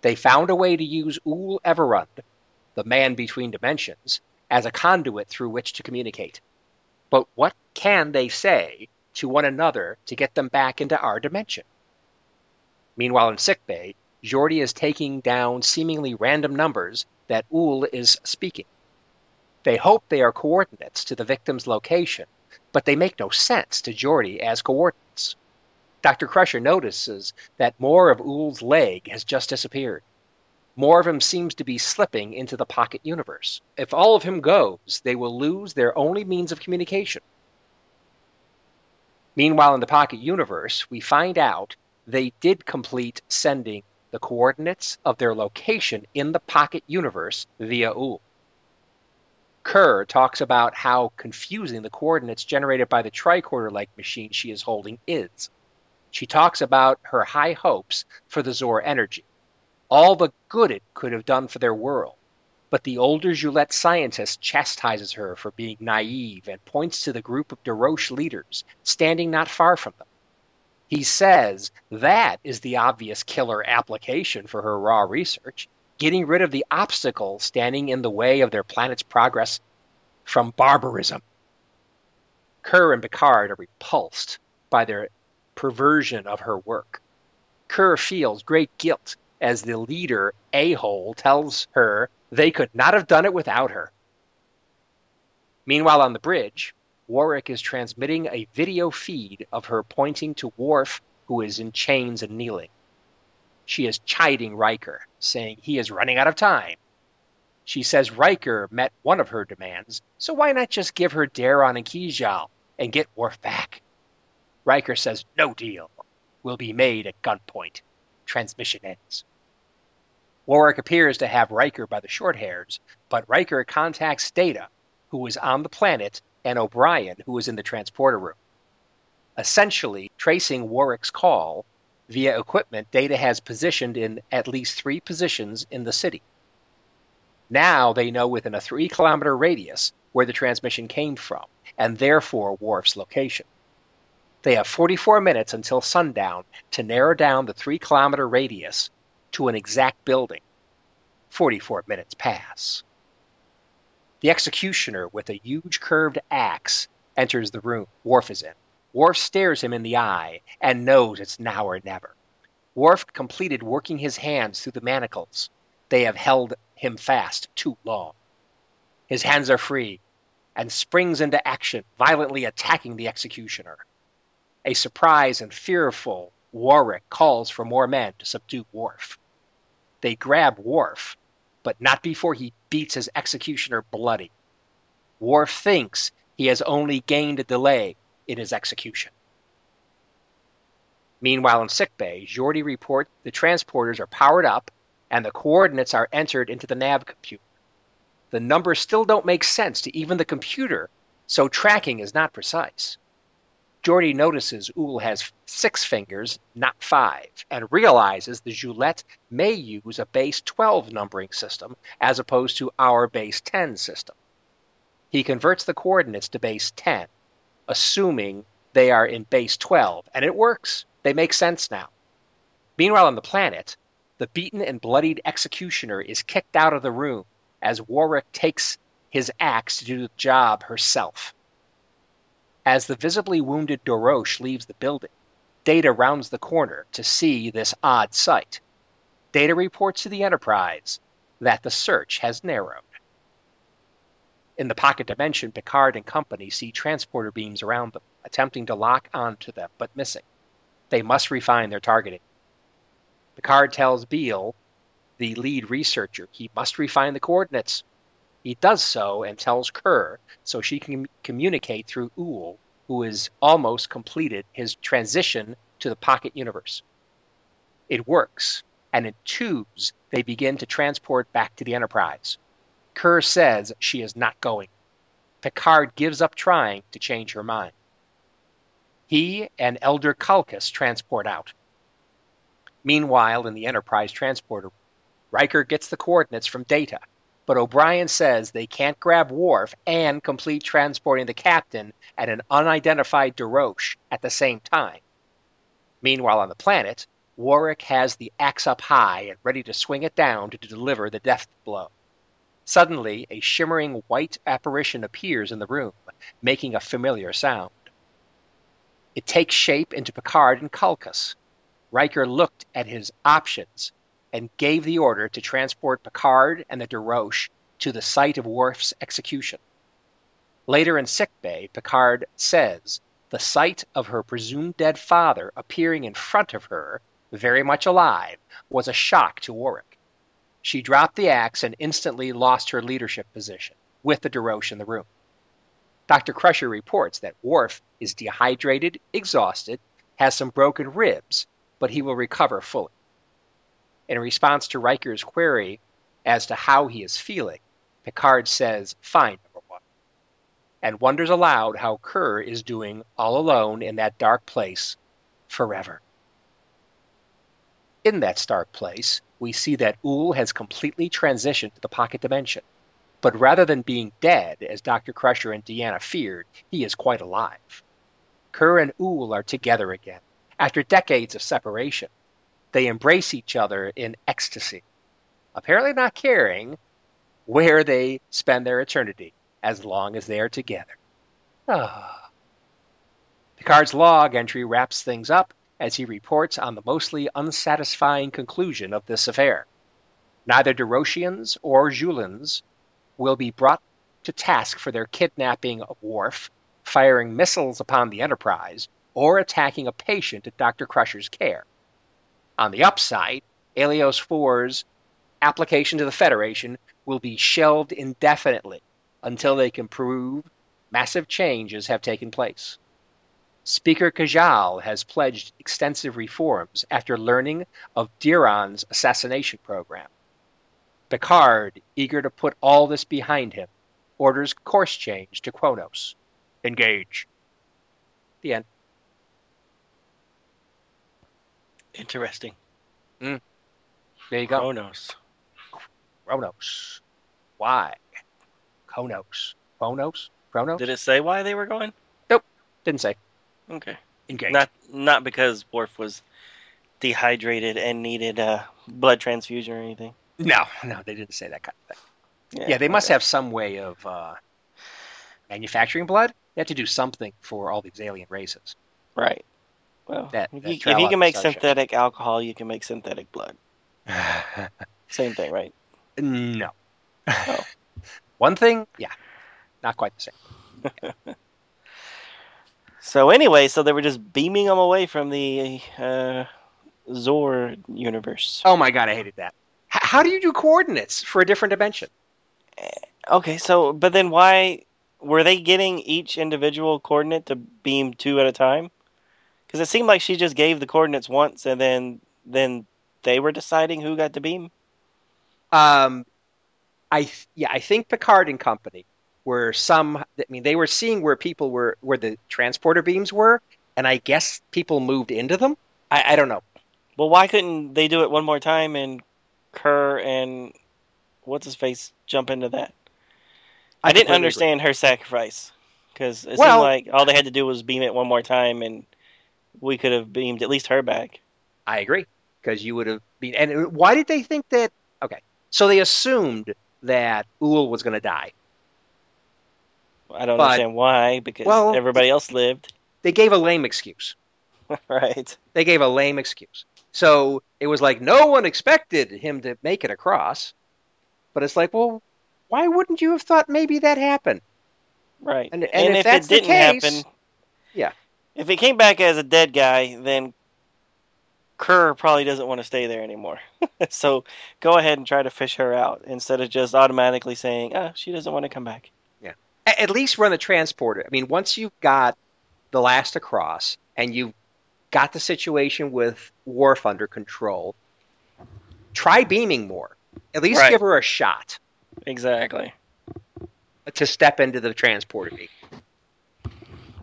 They found a way to use Ull Everard, the man between dimensions, as a conduit through which to communicate. But what can they say to one another to get them back into our dimension? Meanwhile, in sickbay, Geordi is taking down seemingly random numbers that Ull is speaking. They hope they are coordinates to the victim's location, but they make no sense to Geordi as coordinates. Dr. Crusher notices that more of Ull's leg has just disappeared. More of him seems to be slipping into the pocket universe. If all of him goes, they will lose their only means of communication. Meanwhile, in the pocket universe, we find out they did complete sending the coordinates of their location in the pocket universe via Ull. Kerr talks about how confusing the coordinates generated by the tricorder like machine she is holding is. She talks about her high hopes for the Zor energy, all the good it could have done for their world. But the older Joulette scientist chastises her for being naive and points to the group of Darosh leaders standing not far from them. He says that is the obvious killer application for her raw research, getting rid of the obstacle standing in the way of their planet's progress from barbarism. Kerr and Picard are repulsed by their perversion of her work. Kerr feels great guilt as the leader, a hole, tells her they could not have done it without her. Meanwhile, on the bridge, Warwick is transmitting a video feed of her pointing to Worf, who is in chains and kneeling. She is chiding Riker, saying he is running out of time. She says Riker met one of her demands, so why not just give her Da'Ron and Kijal and get Worf back? Riker says no deal will be made at gunpoint. Transmission ends. Warwick appears to have Riker by the short hairs, but Riker contacts Data, who is on the planet, and O'Brien, who is in the transporter room. Essentially, tracing Warwick's call via equipment Data has positioned in at least three positions in the city. Now they know within a three kilometer radius where the transmission came from, and therefore Worf's location. They have 44 minutes until sundown to narrow down the three kilometer radius to an exact building. 44 minutes pass. The executioner with a huge curved axe enters the room Worf is in. Worf stares him in the eye and knows it's now or never. Worf completed working his hands through the manacles. They have held him fast too long. His hands are free and springs into action, violently attacking the executioner. A surprised and fearful Warwick calls for more men to subdue Worf. They grab Worf, but not before he beats his executioner bloody. Worf thinks he has only gained a delay in his execution. Meanwhile, in sickbay, Geordi reports the transporters are powered up and the coordinates are entered into the nav computer. The numbers still don't make sense to even the computer, so tracking is not precise. Geordi notices Ull has six fingers, not five, and realizes the Joulette may use a base 12 numbering system as opposed to our base 10 system. He converts the coordinates to base 10, assuming they are in base 12, and it works. They make sense now. Meanwhile, on the planet, the beaten and bloodied executioner is kicked out of the room as Warwick takes his axe to do the job herself. As the visibly wounded Dorosh leaves the building, Data rounds the corner to see this odd sight. Data reports to the Enterprise that the search has narrowed. In the pocket dimension, Picard and company see transporter beams around them, attempting to lock onto them, but missing. They must refine their targeting. Picard tells Beale, the lead researcher, he must refine the coordinates. He does so and tells Kerr so she can communicate through Ull, who has almost completed his transition to the pocket universe. It works, and in tubes they begin to transport back to the Enterprise. Kerr says she is not going. Picard gives up trying to change her mind. He and Elder Culkus transport out. Meanwhile, in the Enterprise transporter, Riker gets the coordinates from Data, but O'Brien says they can't grab Worf and complete transporting the captain and an unidentified Dorosh at the same time. Meanwhile, on the planet, Warwick has the axe up high and ready to swing it down to deliver the death blow. Suddenly, a shimmering white apparition appears in the room, making a familiar sound. It takes shape into Picard and Culkus. Riker looked at his options and gave the order to transport Picard and the Dorosh to the site of Worf's execution. Later in sickbay, Picard says the sight of her presumed dead father appearing in front of her, very much alive, was a shock to Warwick. She dropped the axe and instantly lost her leadership position, with the Dorosh in the room. Dr. Crusher reports that Worf is dehydrated, exhausted, has some broken ribs, but he will recover fully. In response to Riker's query as to how he is feeling, Picard says, Fine, number one, and wonders aloud how Kerr is doing all alone in that dark place forever. In that dark place, we see that Ull has completely transitioned to the pocket dimension. But rather than being dead, as Dr. Crusher and Deanna feared, he is quite alive. Kerr and Ull are together again, after decades of separation. They embrace each other in ecstasy, apparently not caring where they spend their eternity, as long as they are together. Ah. Picard's log entry wraps things up as he reports on the mostly unsatisfying conclusion of this affair. Neither Deroshians or Joulans will be brought to task for their kidnapping of Worf, firing missiles upon the Enterprise, or attacking a patient at Dr. Crusher's care. On the upside, Helios 4's application to the Federation will be shelved indefinitely until they can prove massive changes have taken place. Speaker Kajal has pledged extensive reforms after learning of Da'Ron's assassination program. Picard, eager to put all this behind him, orders course change to Kronos. Engage. The end. Interesting. There you go. Kronos. Kronos. Why? Kronos. Kronos? Kronos? Did it say why they were going? Nope. Didn't say. Okay. Engage. Not not because Worf was dehydrated and needed a blood transfusion or anything. No, no, they didn't say that kind of thing. Yeah, they must have some way of uh, manufacturing blood. They have to do something for all these alien races. Right. Well, That- if, you, if you can make Trek. synthetic alcohol, you can make synthetic blood. Same thing, right? no. Oh. One thing, yeah, not quite the same. So anyway, so they were just beaming them away from the uh, Zor universe. Oh my god, I hated that. H- how do you do coordinates for a different dimension? Okay, so but then why were they getting each individual coordinate to beam two at a time? Because it seemed like she just gave the coordinates once, and then then they were deciding who got the beam. Um, I yeah, I think Picard and company were some. I mean, they were seeing where people were, where the transporter beams were, and I guess people moved into them. I, I don't know. Well, why couldn't they do it one more time and Kerr and what's his face jump into that? I, didn't completely understand her sacrifice because it Well- seemed like all they had to do was beam it one more time, and we could have beamed at least her back. I agree because you would have been. And why did they think that? Okay, so they assumed that Ull was going to die. I don't But- understand why because well- everybody else lived. They gave a lame excuse. right. They gave a lame excuse. So it was like no one expected him to make it across. But it's like, well, why wouldn't you have thought maybe that happened? Right. And- and if if that's it the didn't case- happen, Yeah. If he came back as a dead guy, then Kerr probably doesn't want to stay there anymore. so go ahead and try to fish her out instead of just automatically saying, "Ah, she doesn't want to come back." A- At least run the transporter. I mean, once you've got the last across and you've got the situation with Worf under control, try beaming more. At least Right. give her a shot Exactly. to step into the transporter.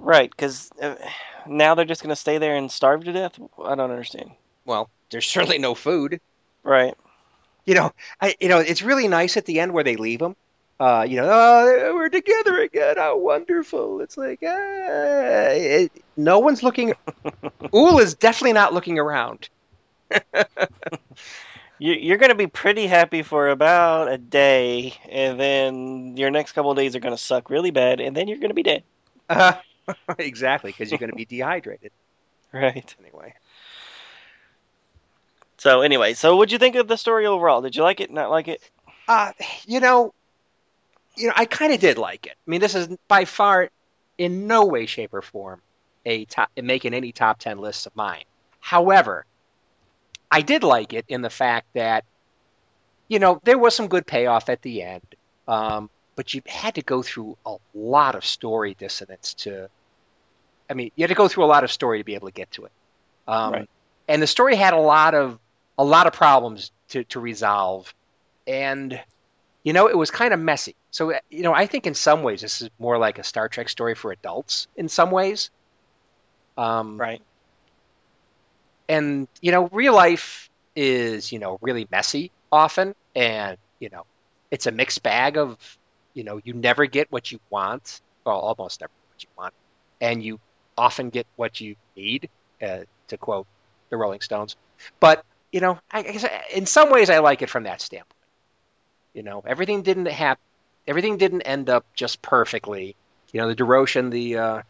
Right, because uh, now they're just going to stay there and starve to death. I don't understand. Well, there's certainly no food. Right. You know, I, you know, it's really nice at the end where they leave them. Uh, you know, oh, we're together again. How wonderful! It's like, uh, it, no one's looking. Ull is definitely not looking around. You, you're going to be pretty happy for about a day, and then your next couple of days are going to suck really bad, and then you're going to be dead. Uh, exactly, because you're going to be dehydrated Right. anyway. So anyway, so what'd you think of the story overall? Did you like it? Not like it? Uh, you know, you know, I kind of did like it. I mean, this is by far, in no way, shape, or form, a top making any top ten lists of mine. However, I did like it in the fact that, you know, there was some good payoff at the end, um, but you had to go through a lot of story dissonance to. I mean, you had to go through a lot of story to be able to get to it. Um, Right. And the story had a lot of a lot of problems to, to resolve, and you know, it was kind of messy. So, uh, you know, I think in some ways this is more like a Star Trek story for adults. In some ways, um, Right. and you know, real life is you know really messy often, and you know, it's a mixed bag of you know you never get what you want, well, almost never what you want, and you often get what you need, uh, to quote the Rolling Stones. But you know, I, I guess I- in some ways I like it from that standpoint. You know, everything didn't happen. Everything didn't end up just perfectly. You know, the Deroshan, the uh,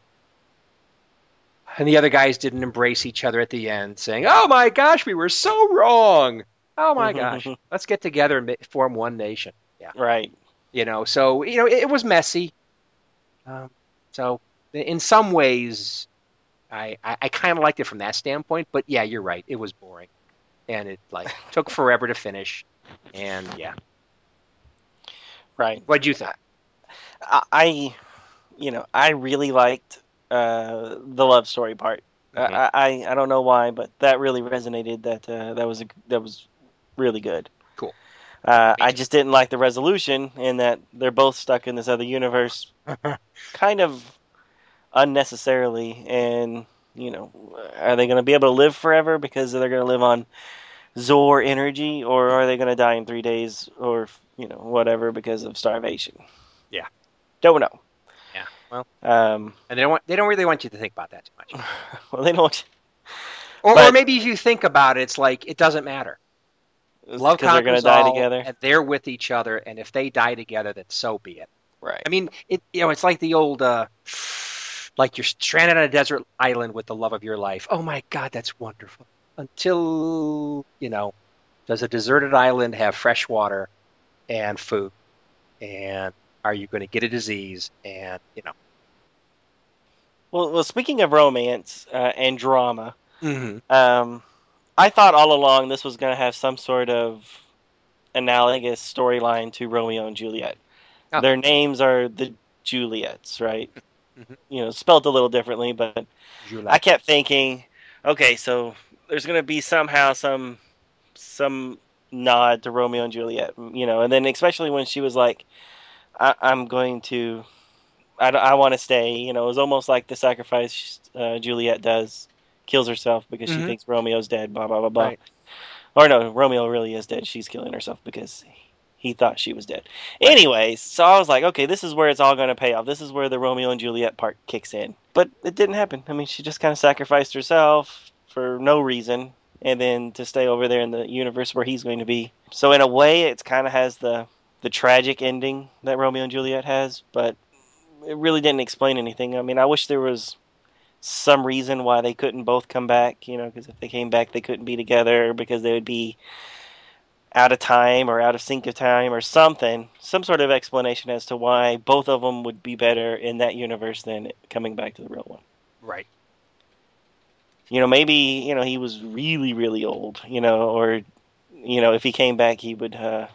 and the other guys didn't embrace each other at the end, saying, "Oh my gosh, we were so wrong. Oh my gosh, let's get together and form one nation." Yeah, Right. You know. So you know, it, it was messy. Um, so in some ways, I I, I kind of liked it from that standpoint. But yeah, you're right. It was boring, and it like took forever to finish. And yeah, Right. what'd you think? I, I you know, I really liked uh, the love story part. Mhm. I, I I don't know why, but that really resonated. That uh, that was a, that was really good. Cool. Uh, I just didn't like the resolution in that they're both stuck in this other universe, kind of unnecessarily. And you know, are they going to be able to live forever because they're going to live on Zor energy, or are they going to die in three days, or you know, whatever because of starvation? Yeah. Don't know. Yeah, well. um, And they don't want they don't really want you to think about that too much. well, they don't. Or, or But- maybe if you think about it, it's like it doesn't matter. Love because they're going to die together. and they're with each other. And if they die together, then so be it. Right. I mean, it you know, it's like the old, uh, like you're stranded on a desert island with the love of your life. Oh my God, that's wonderful. Until you know, does a deserted island have fresh water and food? And are you going to get a disease? And you know, Well, well, speaking of romance uh, and drama, mm-hmm. um, I thought all along this was going to have some sort of analogous storyline to Romeo and Juliet. Oh. Their names are the Juliets, right? Mhm. You know, spelled a little differently, but I kept thinking, okay, so there's going to be somehow some some nod to Romeo and Juliet, you know, and then especially when she was like, I, "I'm going to, I, I want to stay," you know, it was almost like the sacrifice uh, Juliet does, kills herself because Mhm. she thinks Romeo's dead, blah blah blah blah. Right. Or no, Romeo really is dead. She's killing herself because he thought she was dead. Anyways, so I was like, okay, this is where it's all going to pay off. This is where the Romeo and Juliet part kicks in. But it didn't happen. I mean, she just kind of sacrificed herself for no reason and then to stay over there in the universe where he's going to be. So in a way, it kind of has the the tragic ending that Romeo and Juliet has, but it really didn't explain anything. I mean, I wish there was some reason why they couldn't both come back, you know, because if they came back, they couldn't be together because they would be out of time or out of sync of time or something. Some sort of explanation as to why both of them would be better in that universe than coming back to the real one. Right. You know, maybe, you know, he was really, really old, you know, or, you know, if he came back, he would uh,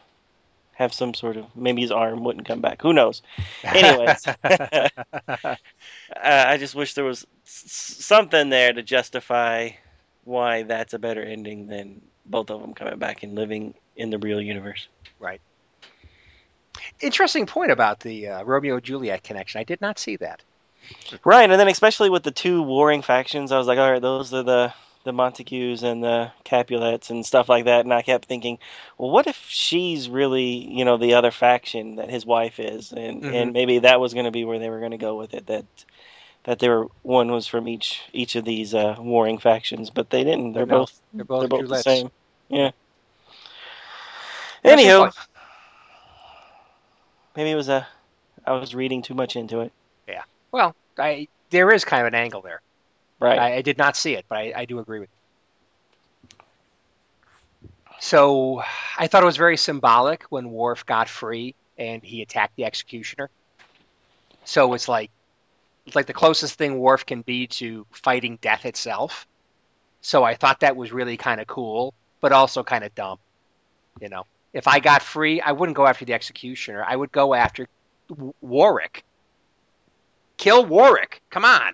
have some sort of, maybe his arm wouldn't come back. Who knows? Anyways. uh, I just wish there was something there to justify why that's a better ending than both of them coming back and living in the real universe. Right. Interesting point about the uh, Romeo Juliet connection. I did not see that. Right, and then especially with the two warring factions, I was like, all right, those are the the Montagues and the Capulets and stuff like that. And I kept thinking, well, what if she's really, you know, the other faction that his wife is, and Mhm. and maybe that was going to be where they were going to go with it. That that they were one was from each each of these uh, warring factions, but they didn't. They're No, both They're both, they're both the same. Yeah. Anywho, maybe it was a I was reading too much into it. Yeah. Well, I there is kind of an angle there. Right. I, I did not see it, but I, I do agree with you. So I thought it was very symbolic when Worf got free and he attacked the executioner. So it's like it's like the closest thing Worf can be to fighting death itself. So I thought that was really kind of cool, but also kind of dumb. You know, if I got free, I wouldn't go after the executioner. I would go after Warwick. Kill Warwick. Come on.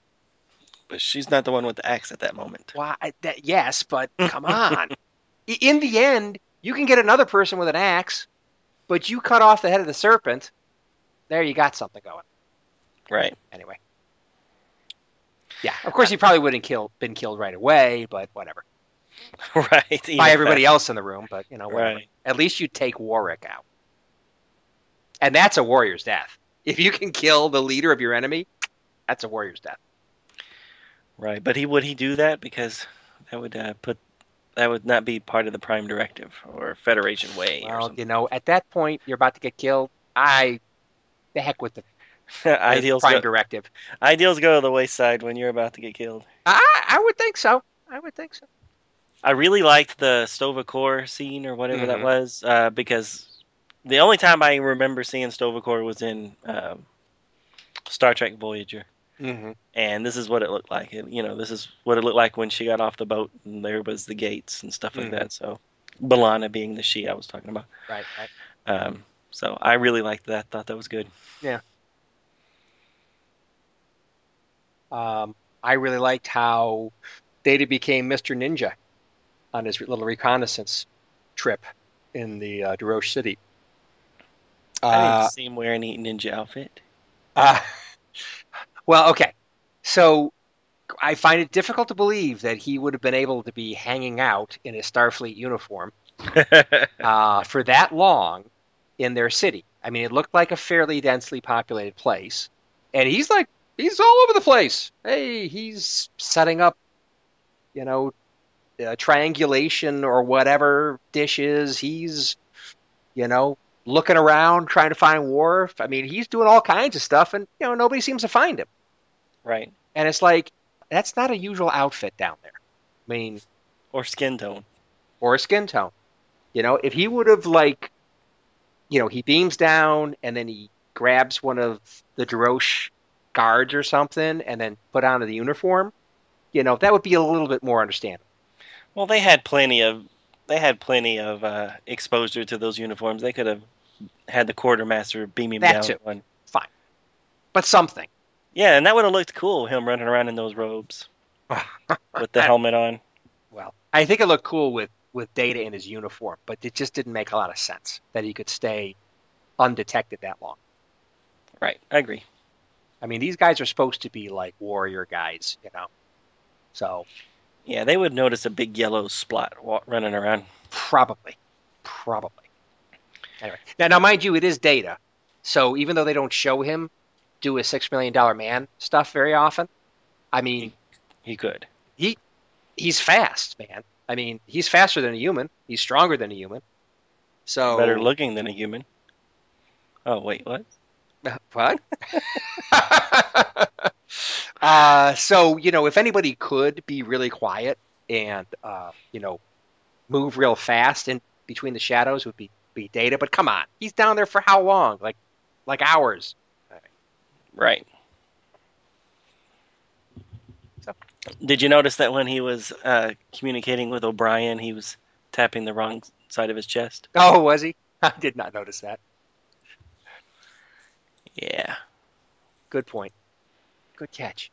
But she's not the one with the axe at that moment. Why? That, yes, but come on. In the end, you can get another person with an axe, but you cut off the head of the serpent. There, you got something going. Right. Anyway. Yeah, of course, he probably wouldn't kill been killed right away, but whatever. right. By everybody else in the room, but you know, whatever. Right. At least you take Warwick out, and that's a warrior's death. If you can kill the leader of your enemy, that's a warrior's death. Right. But he would he do that because that would uh, put that would not be part of the Prime Directive or Federation Way or Well, something. you know, at that point, you're about to get killed. I, the heck with the ideals prime go, directive. ideals go to the wayside when you're about to get killed. I, I would think so. I would think so. I really liked the Sto-Vo-Kor scene or whatever that Mhm. was uh, because the only time I remember seeing Sto-Vo-Kor was in um, Star Trek Voyager. Mm-hmm. and this is what it looked like. It, you know, this is what it looked like when she got off the boat, and there was the gates and stuff like Mhm. that. So, B'Elanna being the she I was talking about. Right, right. Um, so I really liked that. Thought that was good. Yeah. Um, I really liked how Data became Mr. Ninja on his little reconnaissance trip in the uh, Duroche City. I Uh, didn't see him wear any ninja outfit. uh, well, okay. So I find it difficult to believe that he would have been able to be hanging out in a Starfleet uniform uh, for that long in their city. I mean, it looked like a fairly densely populated place, and he's like he's all over the place. Hey, he's setting up, you know, uh, triangulation or whatever dishes. He's, you know, looking around trying to find Worf. I mean, he's doing all kinds of stuff, and you know, nobody seems to find him. Right. And it's like that's not a usual outfit down there. I mean, Or skin tone. or a skin tone. You know, if he would have like, you know, he beams down and then he grabs one of the Drosh guards or something and then put on the uniform, you know, that would be a little bit more understandable. Well, they had plenty of they had plenty of uh, exposure to those uniforms. They could have had the quartermaster beam him That down. too. One. But something. Yeah, and that would have looked cool. Him running around in those robes with the helmet on. Well, I think it looked cool with with Data in his uniform, but it just didn't make a lot of sense that he could stay undetected that long. Right, I agree. I mean, these guys are supposed to be like warrior guys, you know. So Yeah, they would notice a big yellow spot running around. probably, probably. Anyway, now, now mind you, it is Data, so even though they don't show him do a six million dollar man stuff very often, I mean, He could. He he's fast, man. I mean, he's faster than a human. He's stronger than a human. So Better looking than a human. Oh wait, what? What? uh, so you know, if anybody could be really quiet and uh, you know move real fast in between the shadows would be be Data. But come on, he's down there for how long? Like like hours. Right. So- Did you notice that when he was uh, communicating with O'Brien, he was tapping the wrong side of his chest? Oh, was he? I did not notice that. Yeah. Good point. Good catch.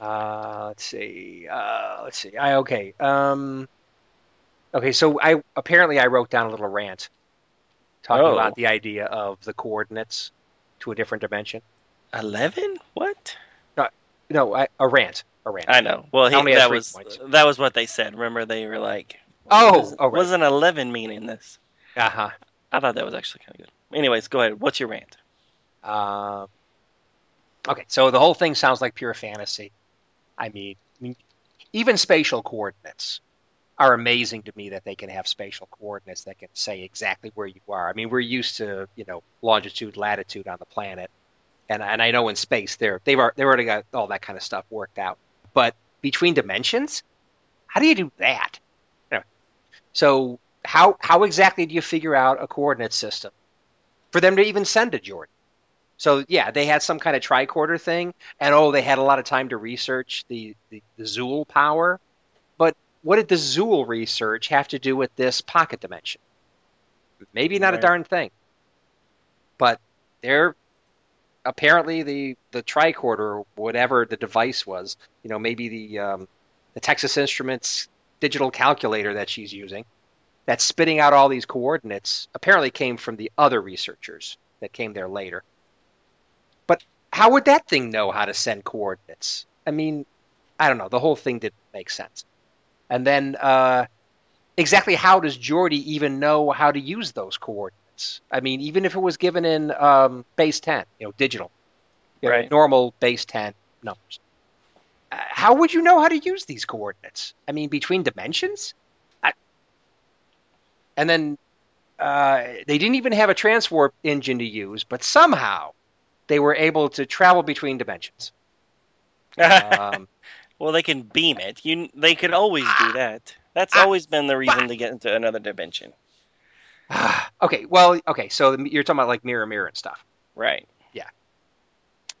Uh, let's see. Uh, let's see. I okay. Um, okay. So I apparently I wrote down a little rant talking Oh. about the idea of the coordinates to a different dimension. Eleven? What? No, no, I, a rant. A rant. I know. Well, he, that was points. that was what they said. Remember, they were like, Oh, does- oh, right. an eleven meaning this?" Uh huh. I thought that was actually kind of good. Anyways, go ahead. What's your rant? Um, okay, so the whole thing sounds like pure fantasy. I mean, even spatial coordinates are amazing to me that they can have spatial coordinates that can say exactly where you are. I mean, we're used to you know longitude, latitude on the planet, and and I know in space they're they've al- they already got all that kind of stuff worked out. But between dimensions, how do you do that? Anyway, so how how exactly do you figure out a coordinate system for them to even send to Jordan? So yeah, they had some kind of tricorder thing, and oh, they had a lot of time to research the the, the Zool power. What did the Zool research have to do with this pocket dimension? Maybe not Right. a darn thing. But they're apparently the the tricorder, whatever the device was, you know, maybe the um, the Texas Instruments digital calculator that she's using, that's spitting out all these coordinates, apparently came from the other researchers that came there later. But how would that thing know how to send coordinates? I mean, I don't know. The whole thing didn't make sense. And then, uh, exactly how does Geordi even know how to use those coordinates? I mean, even if it was given in um, base 10, you know, digital, you know, Right. normal base 10 numbers. Uh, how would you know how to use these coordinates? I mean, between dimensions? I... And then uh, they didn't even have a transwarp engine to use, but somehow they were able to travel between dimensions. Um, well, they can beam it. You, they could always Ah. do that. That's always been the reason to get into another dimension. okay, well, okay, so you're talking about like mirror, mirror and stuff. Right. Yeah.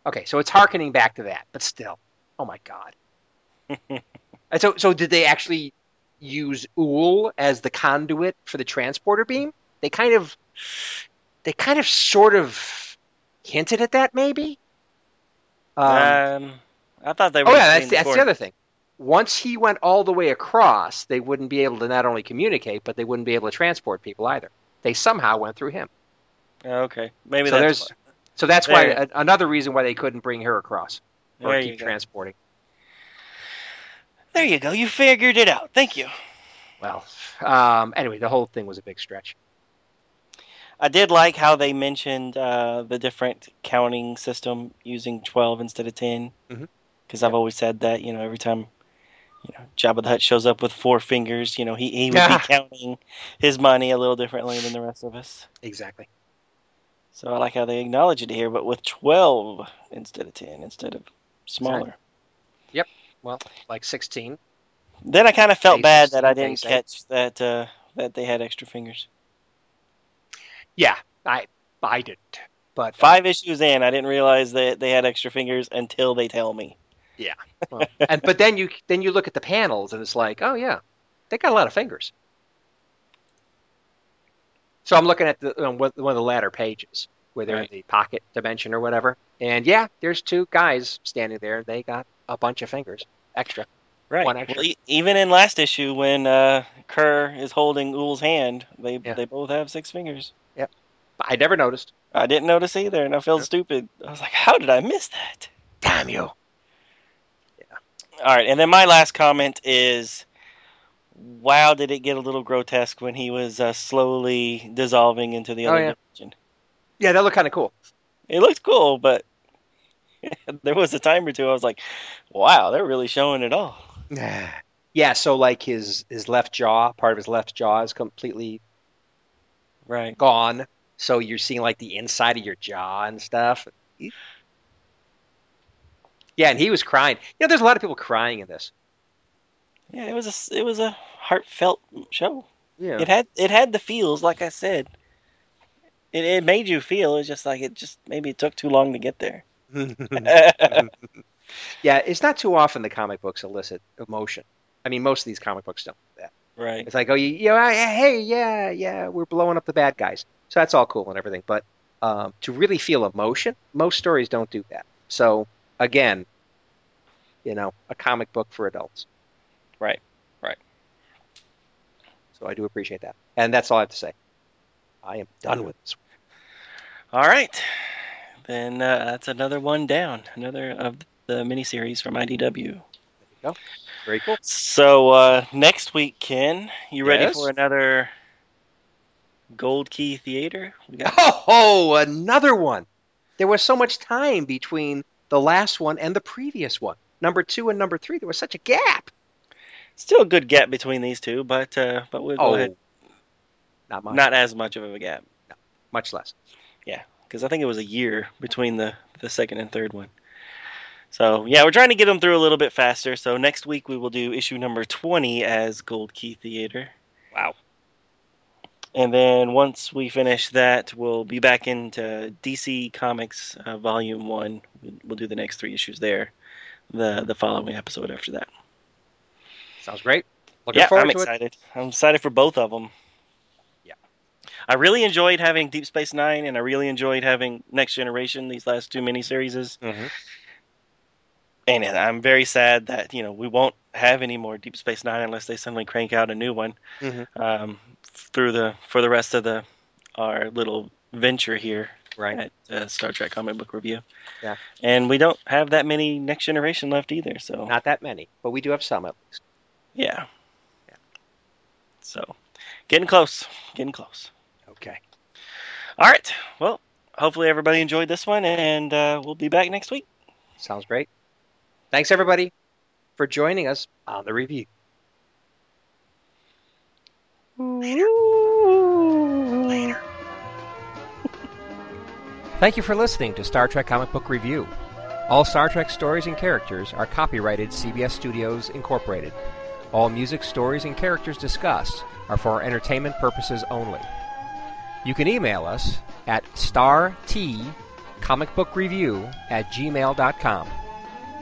Okay, so it's harkening back to that, but still, oh my god. And so, so did they actually use Ull as the conduit for the transporter beam? They kind of, they kind of, sort of hinted at that, maybe. Um, Um, I thought they were. oh yeah, that's, that's the other thing. Once he went all the way across, they wouldn't be able to not only communicate, but they wouldn't be able to transport people either. They somehow went through him. Oh, Okay, maybe So that's. there's-. So that's why a, another reason why they couldn't bring her across or There keep transporting. There you go. You figured it out. Thank you. Well, um, anyway, the whole thing was a big stretch. I did like how they mentioned uh, the different counting system using 12 instead of 10. Mhm. Because I've always said that, you know, every time, you know, Jabba the Hutt shows up with four fingers, you know, he, he would be counting his money a little differently than the rest of us. Exactly. So I like how they acknowledge it here, but with 12 instead of 10, instead of smaller. Yep. Well, like 16. Then I kind of felt bad that I didn't catch that uh, that they had extra fingers. Yeah, I I didn't. But uh, Five issues in, I didn't realize that they had extra fingers until they tell me. Yeah. Well, and but then you then you look at the panels and it's like, oh yeah, they got a lot of fingers. So I'm looking at the um, one of the latter pages where they're Right. in the pocket dimension or whatever, and yeah, there's two guys standing there. They got a bunch of fingers extra. Right. One extra. Well, e- even in last issue, when uh, Kerr is holding Ull's hand, they Yeah. they both have six fingers. Yep. I never noticed. I didn't notice either, and I felt Yeah. stupid. I was like, "How did I miss that?" Damn you! All right, and then my last comment is, "Wow, did it get a little grotesque when he was uh, slowly dissolving into the Oh, other yeah. dimension? Yeah, that looked kind of cool. It looked cool, but there was a time or two I was like, "Wow, they're really showing it all." yeah, so like his his left jaw, part of his left jaw is completely Right. gone. So you're seeing like the inside of your jaw and stuff. Yeah, and he was crying. You know, there's a lot of people crying in this. Yeah, it was a s- it was a heartfelt show. Yeah. It had it had the feels, like I said. It it made you feel. It's just like it just maybe it took too long to get there. yeah, it's not too often the comic books elicit emotion. I mean, most of these comic books don't do that. right. It's like, oh, you, you know, hey, yeah, yeah, we're blowing up the bad guys. So that's all cool and everything. But um, to really feel emotion, most stories don't do that. So again, you know, a comic book for adults. Right. Right. So I do appreciate that. And that's all I have to say. I am done with this. All right. Then uh, that's another one down. Another of the miniseries from IDW. There Very cool. So uh, next week, Ken, you ready Yes? for another Gold Key Theater? We got Oh, another one. There was so much time between the last one and the previous one. Number two and number three, there was such a gap. still a good gap between these two, but uh, but we'll go Oh, ahead. not much. Not as much of a gap. much less. Yeah, because I think it was a year between the the second and third one. So yeah, we're trying to get them through a little bit faster. So next week we will do issue number twenty as Gold Key Theater. Wow. And then once we finish that, we'll be back into DC Comics uh, Volume One. We'll do the next three issues there. The the following episode after that. Sounds great. Looking yeah, forward I'm to it. excited. I'm excited for both of them. Yeah. I really enjoyed having Deep Space Nine, and I really enjoyed having Next Generation. These last two miniseries, Mhm. And I'm very sad that you know we won't have any more Deep Space Nine unless they suddenly crank out a new one Mhm. um, through the for the rest of the our little venture here Right. at uh, Star Trek Comic Book Review. Yeah. and we don't have that many Next Generation left either. So Not that many, but we do have some at least. yeah. Yeah. So getting close, getting close. Okay. All right. Well, hopefully everybody enjoyed this one, and uh, we'll be back next week. Sounds great. Thanks everybody for joining us on the review. Later. Later. Thank you for listening to Star Trek Comic Book Review. All Star Trek stories and characters are copyrighted CBS Studios Incorporated. All music, stories, and characters discussed are for entertainment purposes only. You can email us at startcomicbookreview at gmail.com.